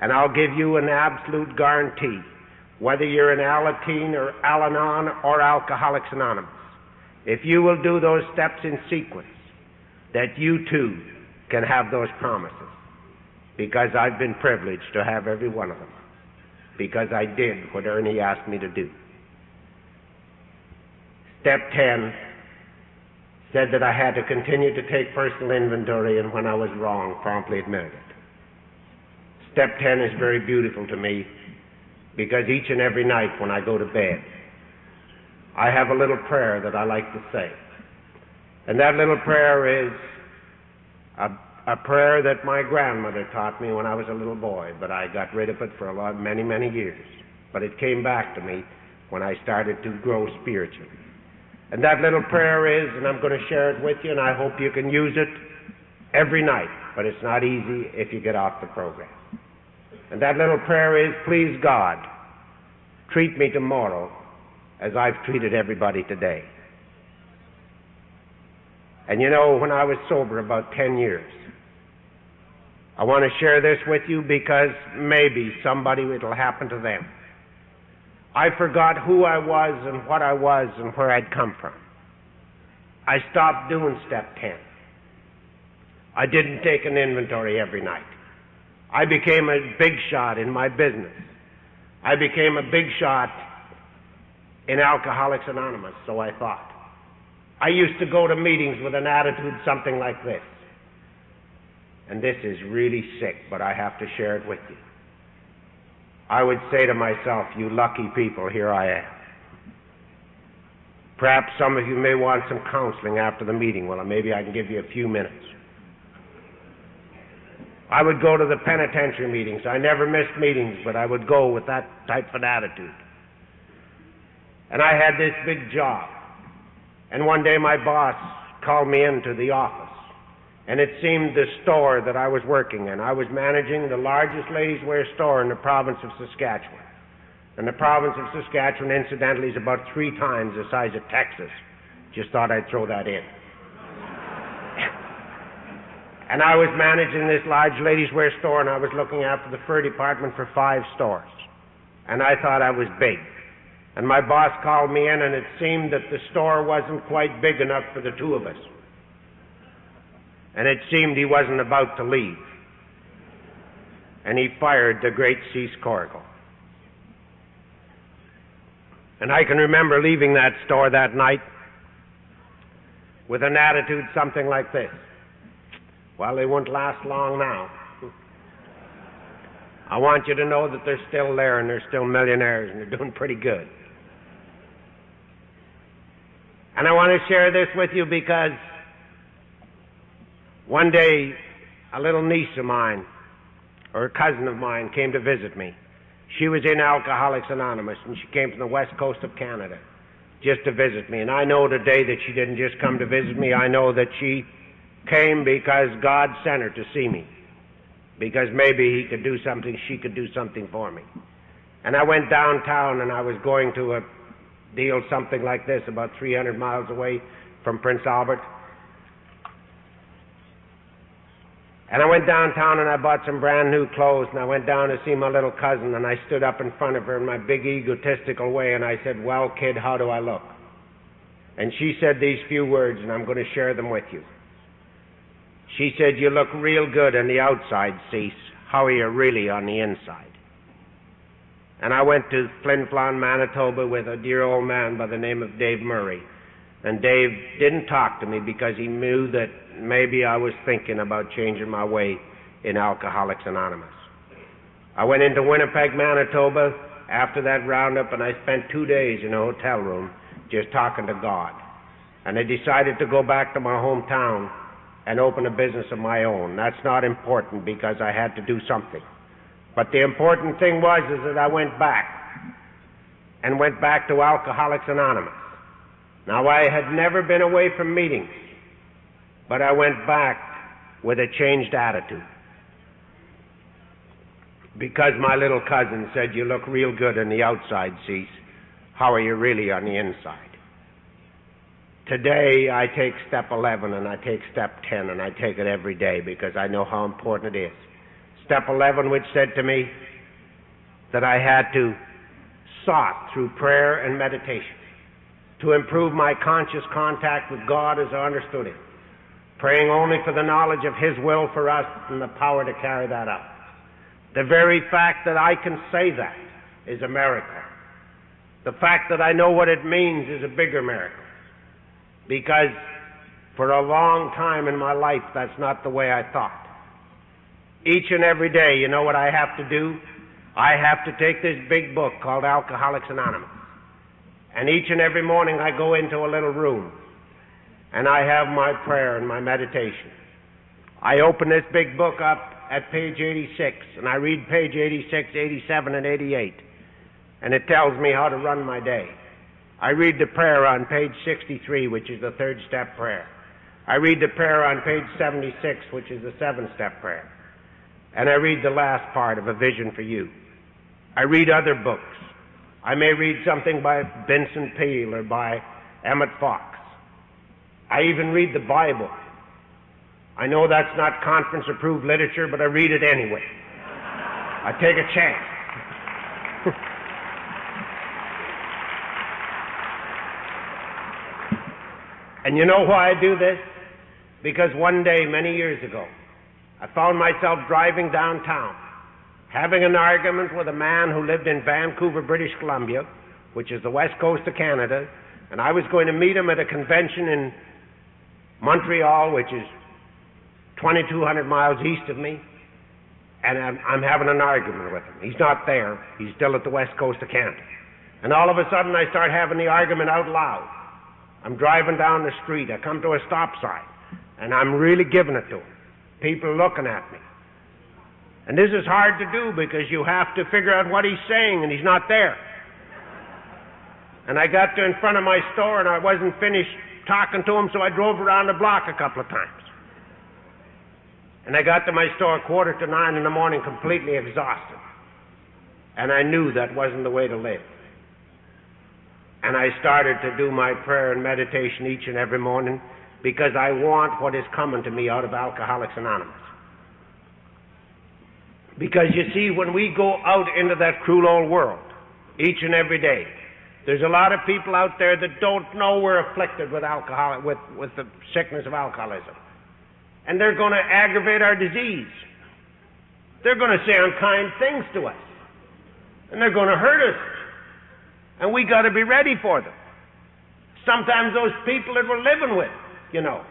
And I'll give you an absolute guarantee, whether you're in Alateen or Al Anon or Alcoholics Anonymous, if you will do those steps in sequence, that you too can have those promises. Because I've been privileged to have every one of them. Because I did what Ernie asked me to do. Step 10 said that I had to continue to take personal inventory and when I was wrong, promptly admitted it. Step 10 is very beautiful to me because each and every night when I go to bed, I have a little prayer that I like to say. And that little prayer is a, a prayer that my grandmother taught me when I was a little boy, but I got rid of it for a lot, many, many years. But it came back to me when I started to grow spiritually. And that little prayer is, and I'm going to share it with you, and I hope you can use it every night, but it's not easy if you get off the program. And that little prayer is, please God, treat me tomorrow as I've treated everybody today. And you know, when I was sober about 10 years, I want to share this with you because maybe somebody it'll happen to them. I forgot who I was and what I was and where I'd come from. I stopped doing step 10. I didn't take an inventory every night. I became a big shot in my business. I became a big shot in Alcoholics Anonymous, so I thought. I used to go to meetings with an attitude something like this. And this is really sick, but I have to share it with you. I would say to myself, you lucky people, here I am. Perhaps some of you may want some counseling after the meeting. Well, maybe I can give you a few minutes. I would go to the penitentiary meetings. I never missed meetings, but I would go with that type of attitude. And I had this big job. And one day my boss called me into the office. And it seemed the store that I was working in. I was managing the largest ladies' wear store in the province of Saskatchewan. And the province of Saskatchewan, incidentally, is about three times the size of Texas. Just thought I'd throw that in. and I was managing this large ladies' wear store, and I was looking after the fur department for five stores. And I thought I was big. And my boss called me in, and it seemed that the store wasn't quite big enough for the two of us. And it seemed he wasn't about to leave. And he fired the great Cease Corrigal. And I can remember leaving that store that night with an attitude something like this. Well, they won't last long now. I want you to know that they're still there and they're still millionaires and they're doing pretty good. And I want to share this with you because one day a little niece of mine or a cousin of mine came to visit me. She was in Alcoholics Anonymous and she came from the west coast of Canada just to visit me. And I know today that she didn't just come to visit me. I know that she came because God sent her to see me. Because maybe he could do something, she could do something for me. And I went downtown and I was going to a deal something like this, about 300 miles away from Prince Albert. And I went downtown and I bought some brand new clothes and I went down to see my little cousin and I stood up in front of her in my big egotistical way and I said, Well, kid, how do I look? And she said these few words and I'm going to share them with you. She said, You look real good on the outside, Cease. How are you really on the inside? And I went to Flin Flon, Manitoba with a dear old man by the name of Dave Murray. And Dave didn't talk to me because he knew that maybe I was thinking about changing my way in Alcoholics Anonymous. I went into Winnipeg, Manitoba after that roundup and I spent two days in a hotel room just talking to God. And I decided to go back to my hometown and open a business of my own. That's not important because I had to do something. But the important thing was is that I went back and went back to Alcoholics Anonymous. Now I had never been away from meetings, but I went back with a changed attitude. Because my little cousin said, You look real good on the outside, Cease. How are you really on the inside? Today I take step 11 and I take step 10 and I take it every day because I know how important it is. Step 11, which said to me that I had to sought through prayer and meditation to improve my conscious contact with God as I understood it, praying only for the knowledge of His will for us and the power to carry that out. The very fact that I can say that is a miracle. The fact that I know what it means is a bigger miracle. Because for a long time in my life, that's not the way I thought. Each and every day, you know what I have to do? I have to take this big book called Alcoholics Anonymous. And each and every morning I go into a little room and I have my prayer and my meditation. I open this big book up at page 86 and I read page 86, 87, and 88. And it tells me how to run my day. I read the prayer on page 63, which is the third step prayer. I read the prayer on page 76, which is the seven step prayer and I read the last part of A Vision for You. I read other books. I may read something by Vincent Peale or by Emmett Fox. I even read the Bible. I know that's not conference approved literature, but I read it anyway. I take a chance. and you know why I do this? Because one day, many years ago, I found myself driving downtown, having an argument with a man who lived in Vancouver, British Columbia, which is the west coast of Canada, and I was going to meet him at a convention in Montreal, which is 2,200 miles east of me, and I'm, I'm having an argument with him. He's not there. He's still at the west coast of Canada. And all of a sudden, I start having the argument out loud. I'm driving down the street. I come to a stop sign, and I'm really giving it to him people are looking at me. And this is hard to do because you have to figure out what he's saying and he's not there. And I got to in front of my store and I wasn't finished talking to him, so I drove around the block a couple of times. And I got to my store a quarter to nine in the morning completely exhausted. And I knew that wasn't the way to live. And I started to do my prayer and meditation each and every morning because I want what is coming to me out of Alcoholics Anonymous. Because you see, when we go out into that cruel old world, each and every day, there's a lot of people out there that don't know we're afflicted with alcohol, with, with the sickness of alcoholism. And they're going to aggravate our disease. They're going to say unkind things to us. And they're going to hurt us. And we got to be ready for them. Sometimes those people that we're living with you know.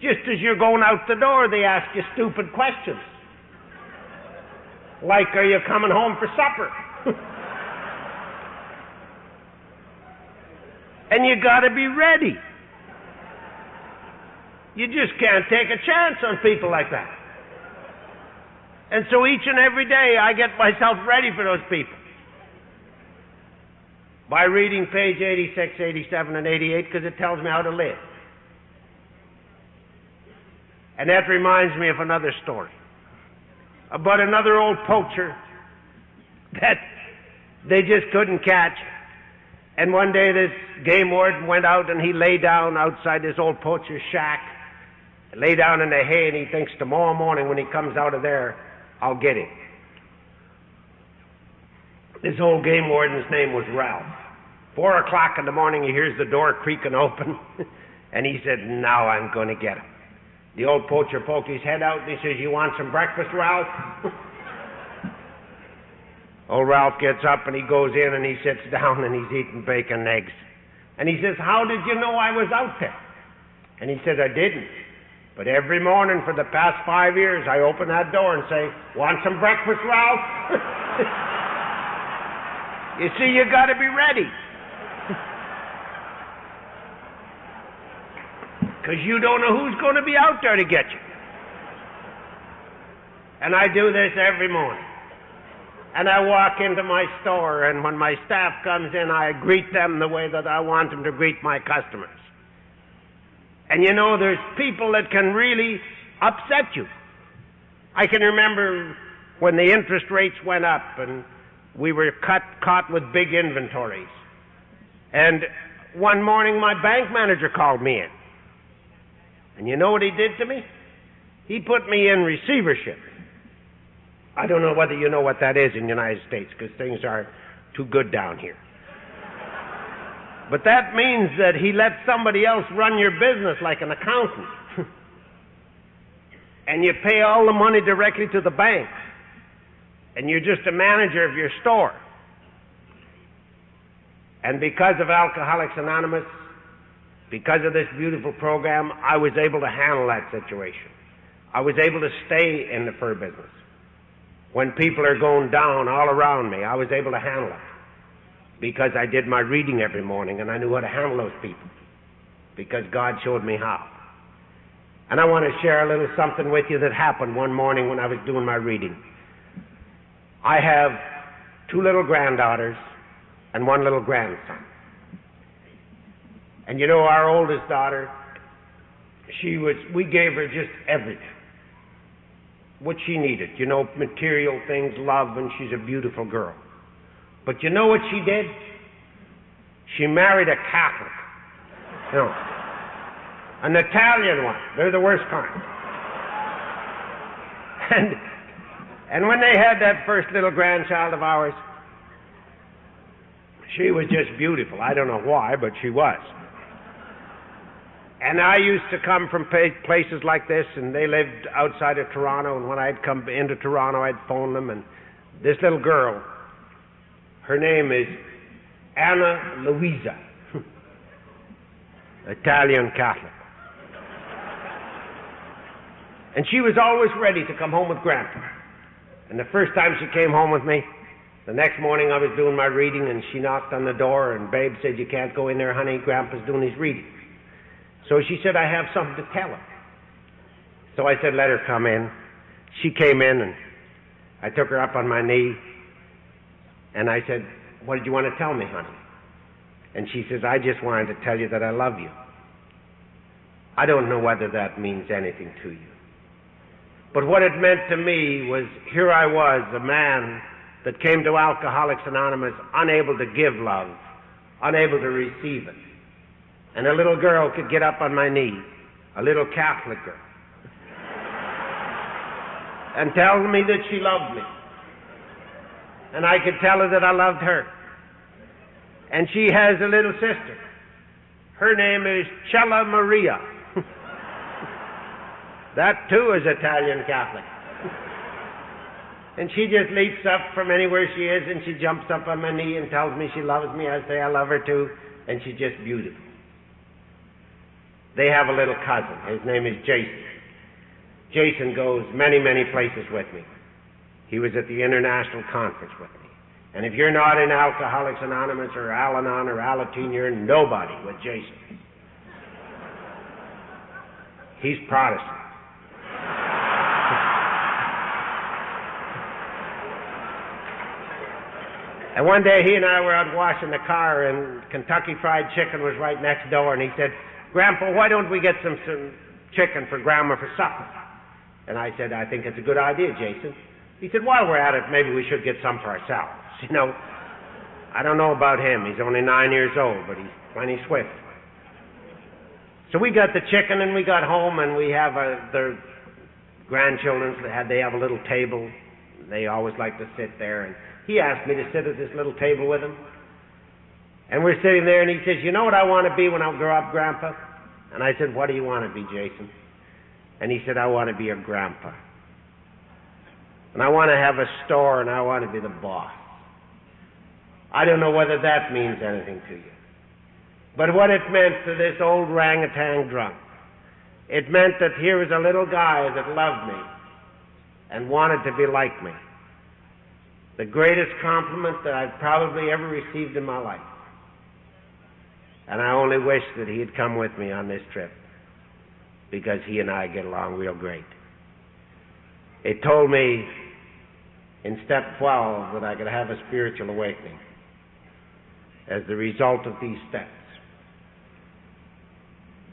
Just as you're going out the door, they ask you stupid questions. Like, are you coming home for supper? and you got to be ready. You just can't take a chance on people like that. And so each and every day I get myself ready for those people. By reading page 86, 87, and 88 because it tells me how to live. And that reminds me of another story about another old poacher that they just couldn't catch. And one day this game warden went out and he lay down outside this old poacher's shack lay down in the hay, and he thinks tomorrow morning when he comes out of there, I'll get him. This old game warden's name was Ralph. Four o'clock in the morning, he hears the door creaking open, and he said, Now I'm going to get him. The old poacher poked his head out and he says, You want some breakfast, Ralph? old Ralph gets up and he goes in and he sits down and he's eating bacon and eggs. And he says, How did you know I was out there? And he says, I didn't. But every morning for the past five years, I open that door and say, Want some breakfast, Ralph? you see, you got to be ready. Because you don't know who's going to be out there to get you. And I do this every morning. And I walk into my store, and when my staff comes in, I greet them the way that I want them to greet my customers. And you know, there's people that can really upset you. I can remember when the interest rates went up and we were cut, caught with big inventories. And one morning my bank manager called me in. And you know what he did to me? He put me in receivership. I don't know whether you know what that is in the United States because things are too good down here. But that means that he lets somebody else run your business like an accountant. and you pay all the money directly to the bank. And you're just a manager of your store. And because of Alcoholics Anonymous, because of this beautiful program, I was able to handle that situation. I was able to stay in the fur business. When people are going down all around me, I was able to handle it because I did my reading every morning and I knew how to handle those people because God showed me how. And I want to share a little something with you that happened one morning when I was doing my reading. I have two little granddaughters and one little grandson. And you know, our oldest daughter, she was, we gave her just everything. What she needed, you know, material things, love, and she's a beautiful girl. But you know what she did? She married a Catholic. You know, an Italian one. They're the worst kind. And, and when they had that first little grandchild of ours, she was just beautiful. I don't know why, but she was. And I used to come from places like this, and they lived outside of Toronto. And when I'd come into Toronto, I'd phone them. And this little girl, her name is Anna Luisa, Italian Catholic. And she was always ready to come home with Grandpa. And the first time she came home with me, the next morning I was doing my reading, and she knocked on the door, and Babe said, You can't go in there, honey. Grandpa's doing his reading. So she said, I have something to tell her. So I said, let her come in. She came in and I took her up on my knee and I said, what did you want to tell me, honey? And she says, I just wanted to tell you that I love you. I don't know whether that means anything to you. But what it meant to me was here I was, a man that came to Alcoholics Anonymous unable to give love, unable to receive it. And a little girl could get up on my knee, a little Catholic girl, and tell me that she loved me. And I could tell her that I loved her. And she has a little sister. Her name is Cella Maria. that too is Italian Catholic. and she just leaps up from anywhere she is and she jumps up on my knee and tells me she loves me. I say I love her too. And she's just beautiful. They have a little cousin. His name is Jason. Jason goes many, many places with me. He was at the international conference with me. And if you're not in Alcoholics Anonymous or Al Anon or Alateen, you're nobody with Jason. He's Protestant. And one day he and I were out washing the car, and Kentucky Fried Chicken was right next door, and he said, Grandpa, why don't we get some, some chicken for Grandma for supper? And I said, I think it's a good idea, Jason. He said, while we're at it, maybe we should get some for ourselves. You know, I don't know about him. He's only nine years old, but he's plenty swift. So we got the chicken and we got home and we have uh, a, their grandchildren they have a little table. They always like to sit there and he asked me to sit at this little table with him. And we're sitting there and he says, You know what I want to be when I grow up, Grandpa? And I said, What do you want to be, Jason? And he said, I want to be a grandpa. And I want to have a store and I want to be the boss. I don't know whether that means anything to you. But what it meant to this old orangutan drunk, it meant that here was a little guy that loved me and wanted to be like me. The greatest compliment that I've probably ever received in my life. And I only wish that he had come with me on this trip because he and I get along real great. It told me in step 12 that I could have a spiritual awakening as the result of these steps.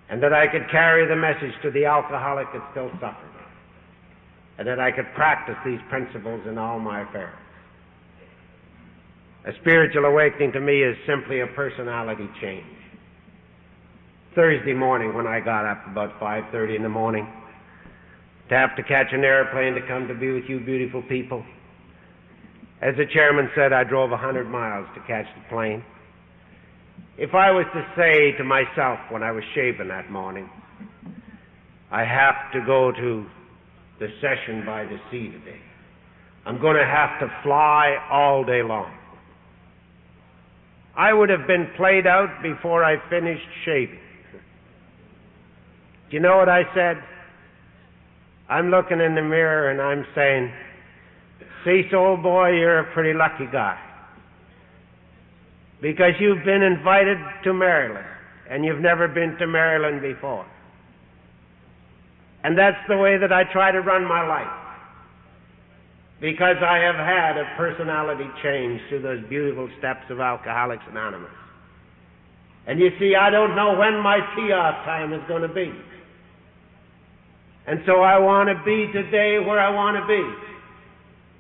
And that I could carry the message to the alcoholic that still suffered. And that I could practice these principles in all my affairs. A spiritual awakening to me is simply a personality change. Thursday morning when I got up about 5:30 in the morning to have to catch an airplane to come to be with you beautiful people. As the chairman said, I drove 100 miles to catch the plane. If I was to say to myself when I was shaving that morning, I have to go to the session by the sea today. I'm going to have to fly all day long. I would have been played out before I finished shaving. Do you know what I said? I'm looking in the mirror and I'm saying, See, old boy, you're a pretty lucky guy because you've been invited to Maryland and you've never been to Maryland before. And that's the way that I try to run my life. Because I have had a personality change through those beautiful steps of Alcoholics Anonymous. And you see, I don't know when my tee off time is going to be. And so I want to be today where I want to be.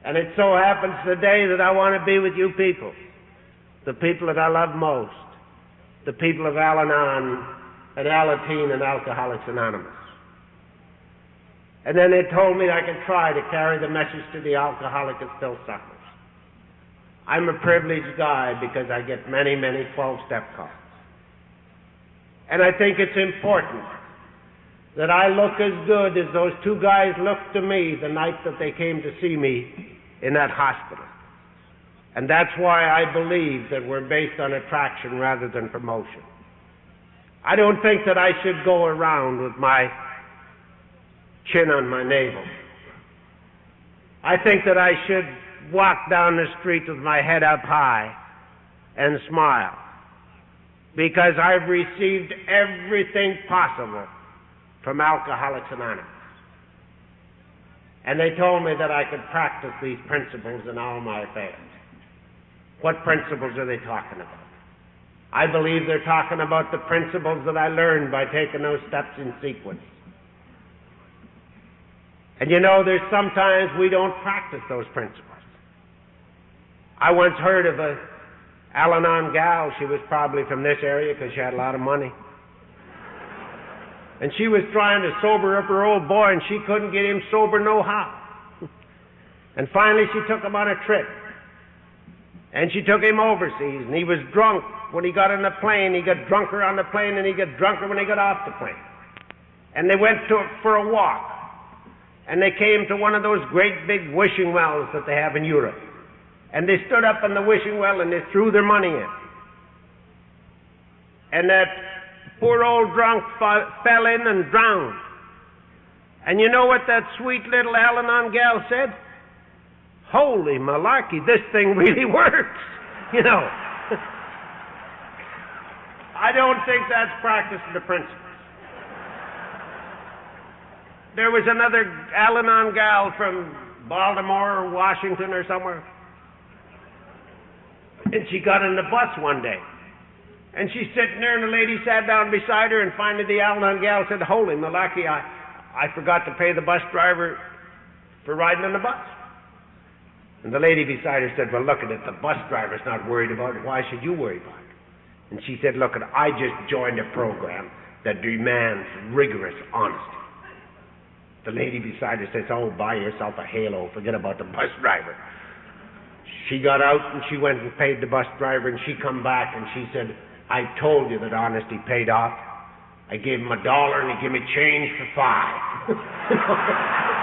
And it so happens today that I want to be with you people the people that I love most, the people of Al Anon and Alateen and Alcoholics Anonymous. And then they told me I could try to carry the message to the alcoholic that still suffers. I'm a privileged guy because I get many, many 12 step calls. And I think it's important that I look as good as those two guys looked to me the night that they came to see me in that hospital. And that's why I believe that we're based on attraction rather than promotion. I don't think that I should go around with my chin on my navel. I think that I should walk down the street with my head up high and smile because I've received everything possible from Alcoholics Anonymous. And they told me that I could practice these principles in all my affairs. What principles are they talking about? I believe they're talking about the principles that I learned by taking those steps in sequence. And you know, there's sometimes we don't practice those principles. I once heard of a Al-Anon gal. She was probably from this area because she had a lot of money. And she was trying to sober up her old boy, and she couldn't get him sober no how. And finally, she took him on a trip. And she took him overseas, and he was drunk when he got on the plane. He got drunker on the plane, and he got drunker when he got off the plane. And they went to for a walk, and they came to one of those great big wishing wells that they have in Europe. And they stood up in the wishing well and they threw their money in. And that poor old drunk fell in and drowned. And you know what that sweet little Al Anon gal said? holy malarkey, this thing really works. You know. I don't think that's practicing the principles. There was another Al Anon gal from Baltimore or Washington or somewhere. And she got in the bus one day. And she's sitting there, and the lady sat down beside her, and finally the Al gal said, Holy malarkey, I, I forgot to pay the bus driver for riding on the bus. And the lady beside her said, Well, look at it. The bus driver's not worried about it. Why should you worry about it? And she said, Look, at I just joined a program that demands rigorous honesty. The lady beside her says, Oh, buy yourself a halo. Forget about the bus driver. She got out and she went and paid the bus driver and she come back and she said, I told you that honesty paid off. I gave him a dollar and he gave me change for five.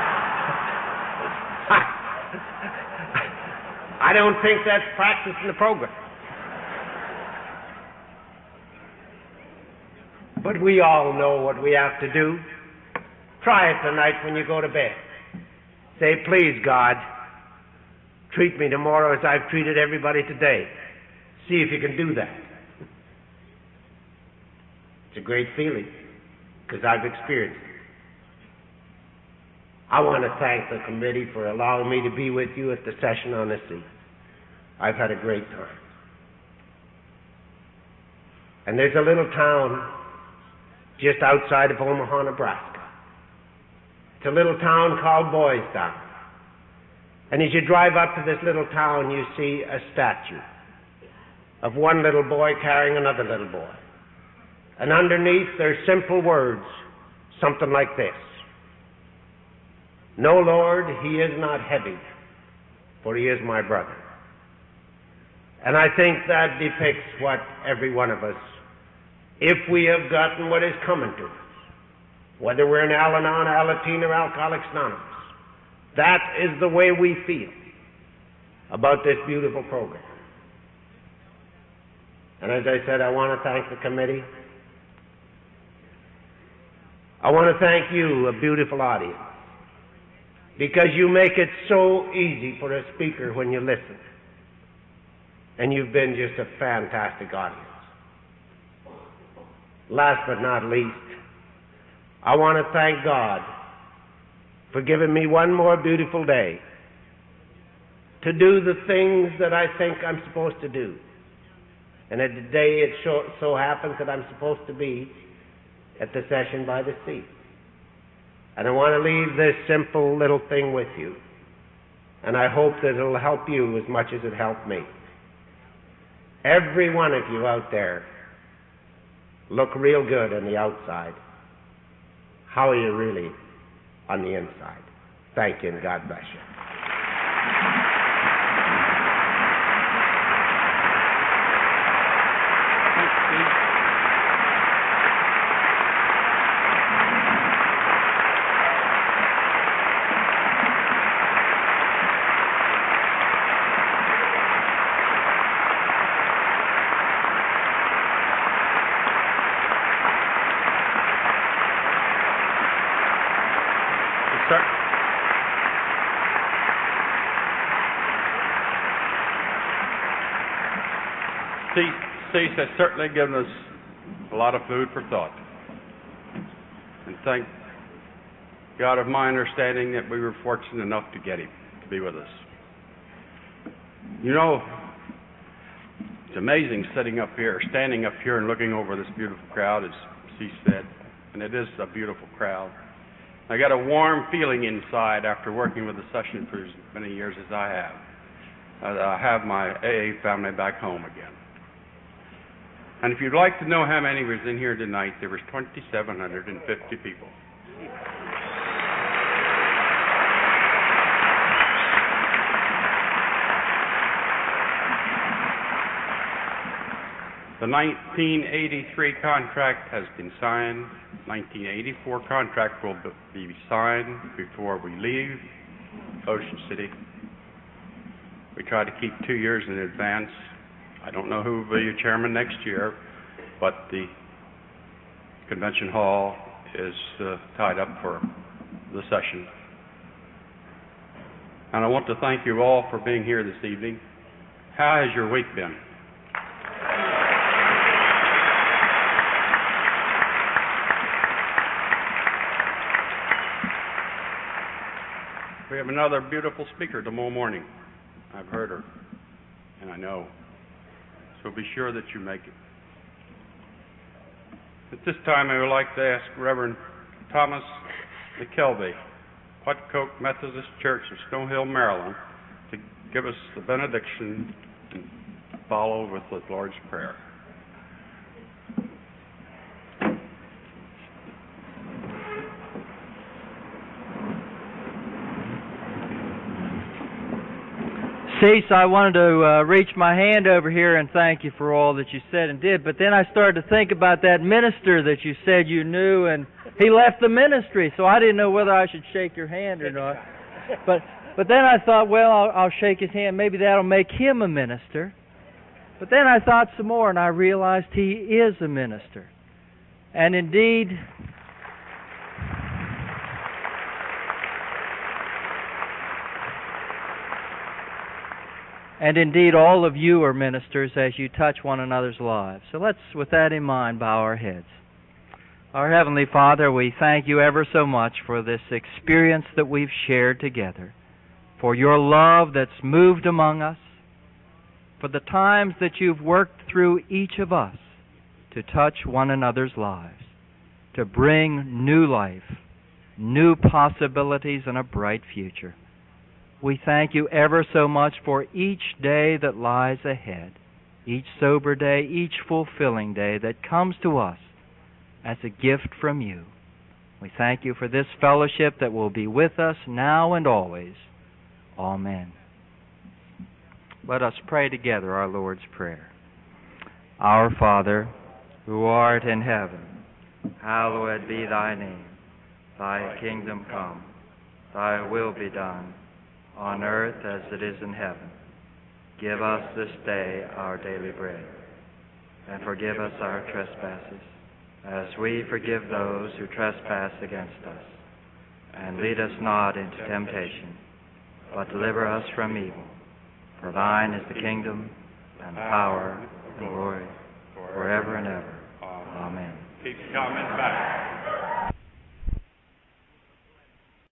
I don't think that's practiced in the program. But we all know what we have to do. Try it tonight when you go to bed. Say, please, God, treat me tomorrow as I've treated everybody today. See if you can do that. It's a great feeling because I've experienced it. I want to thank the committee for allowing me to be with you at the session on the sea. I've had a great time. And there's a little town just outside of Omaha, Nebraska. It's a little town called Boys Town. And as you drive up to this little town, you see a statue of one little boy carrying another little boy. And underneath, there's simple words, something like this No, Lord, he is not heavy, for he is my brother. And I think that depicts what every one of us, if we have gotten what is coming to us, whether we're in Al Anon, Alateen, or Alcoholics Anonymous. That is the way we feel about this beautiful program. And as I said, I want to thank the committee. I want to thank you, a beautiful audience, because you make it so easy for a speaker when you listen. And you've been just a fantastic audience. Last but not least, I want to thank God for giving me one more beautiful day to do the things that I think I'm supposed to do. And today it so, so happens that I'm supposed to be at the session by the sea. And I want to leave this simple little thing with you. And I hope that it'll help you as much as it helped me. Every one of you out there look real good on the outside. How are you really on the inside? Thank you and God bless you. Cease has certainly given us a lot of food for thought. And thank God of my understanding that we were fortunate enough to get him to be with us. You know, it's amazing sitting up here, standing up here and looking over this beautiful crowd, as Cease said, and it is a beautiful crowd. I got a warm feeling inside after working with the session for as many years as I have. I have my AA family back home again. And if you'd like to know how many was in here tonight, there was 2,750 people. The 1983 contract has been signed. 1984 contract will be signed before we leave Ocean City. We try to keep two years in advance I don't know who will be your chairman next year, but the convention hall is uh, tied up for the session. And I want to thank you all for being here this evening. How has your week been? We have another beautiful speaker tomorrow morning. I've heard her, and I know. So be sure that you make it. At this time, I would like to ask Reverend Thomas McKelvey, Putcoke Methodist Church of Snow Hill, Maryland, to give us the benediction and follow with the Lord's Prayer. Cease, I wanted to uh, reach my hand over here and thank you for all that you said and did. But then I started to think about that minister that you said you knew, and he left the ministry, so I didn't know whether I should shake your hand or not. But but then I thought, well, I'll, I'll shake his hand. Maybe that'll make him a minister. But then I thought some more, and I realized he is a minister. And indeed, And indeed, all of you are ministers as you touch one another's lives. So let's, with that in mind, bow our heads. Our Heavenly Father, we thank you ever so much for this experience that we've shared together, for your love that's moved among us, for the times that you've worked through each of us to touch one another's lives, to bring new life, new possibilities, and a bright future. We thank you ever so much for each day that lies ahead, each sober day, each fulfilling day that comes to us as a gift from you. We thank you for this fellowship that will be with us now and always. Amen. Let us pray together our Lord's Prayer. Our Father, who art in heaven, hallowed be thy name. Thy kingdom come, thy will be done on earth as it is in heaven. Give us this day our daily bread, and forgive us our trespasses, as we forgive those who trespass against us. And lead us not into temptation, but deliver us from evil. For thine is the kingdom, and the power, and glory, forever and ever. Amen. Keep coming back.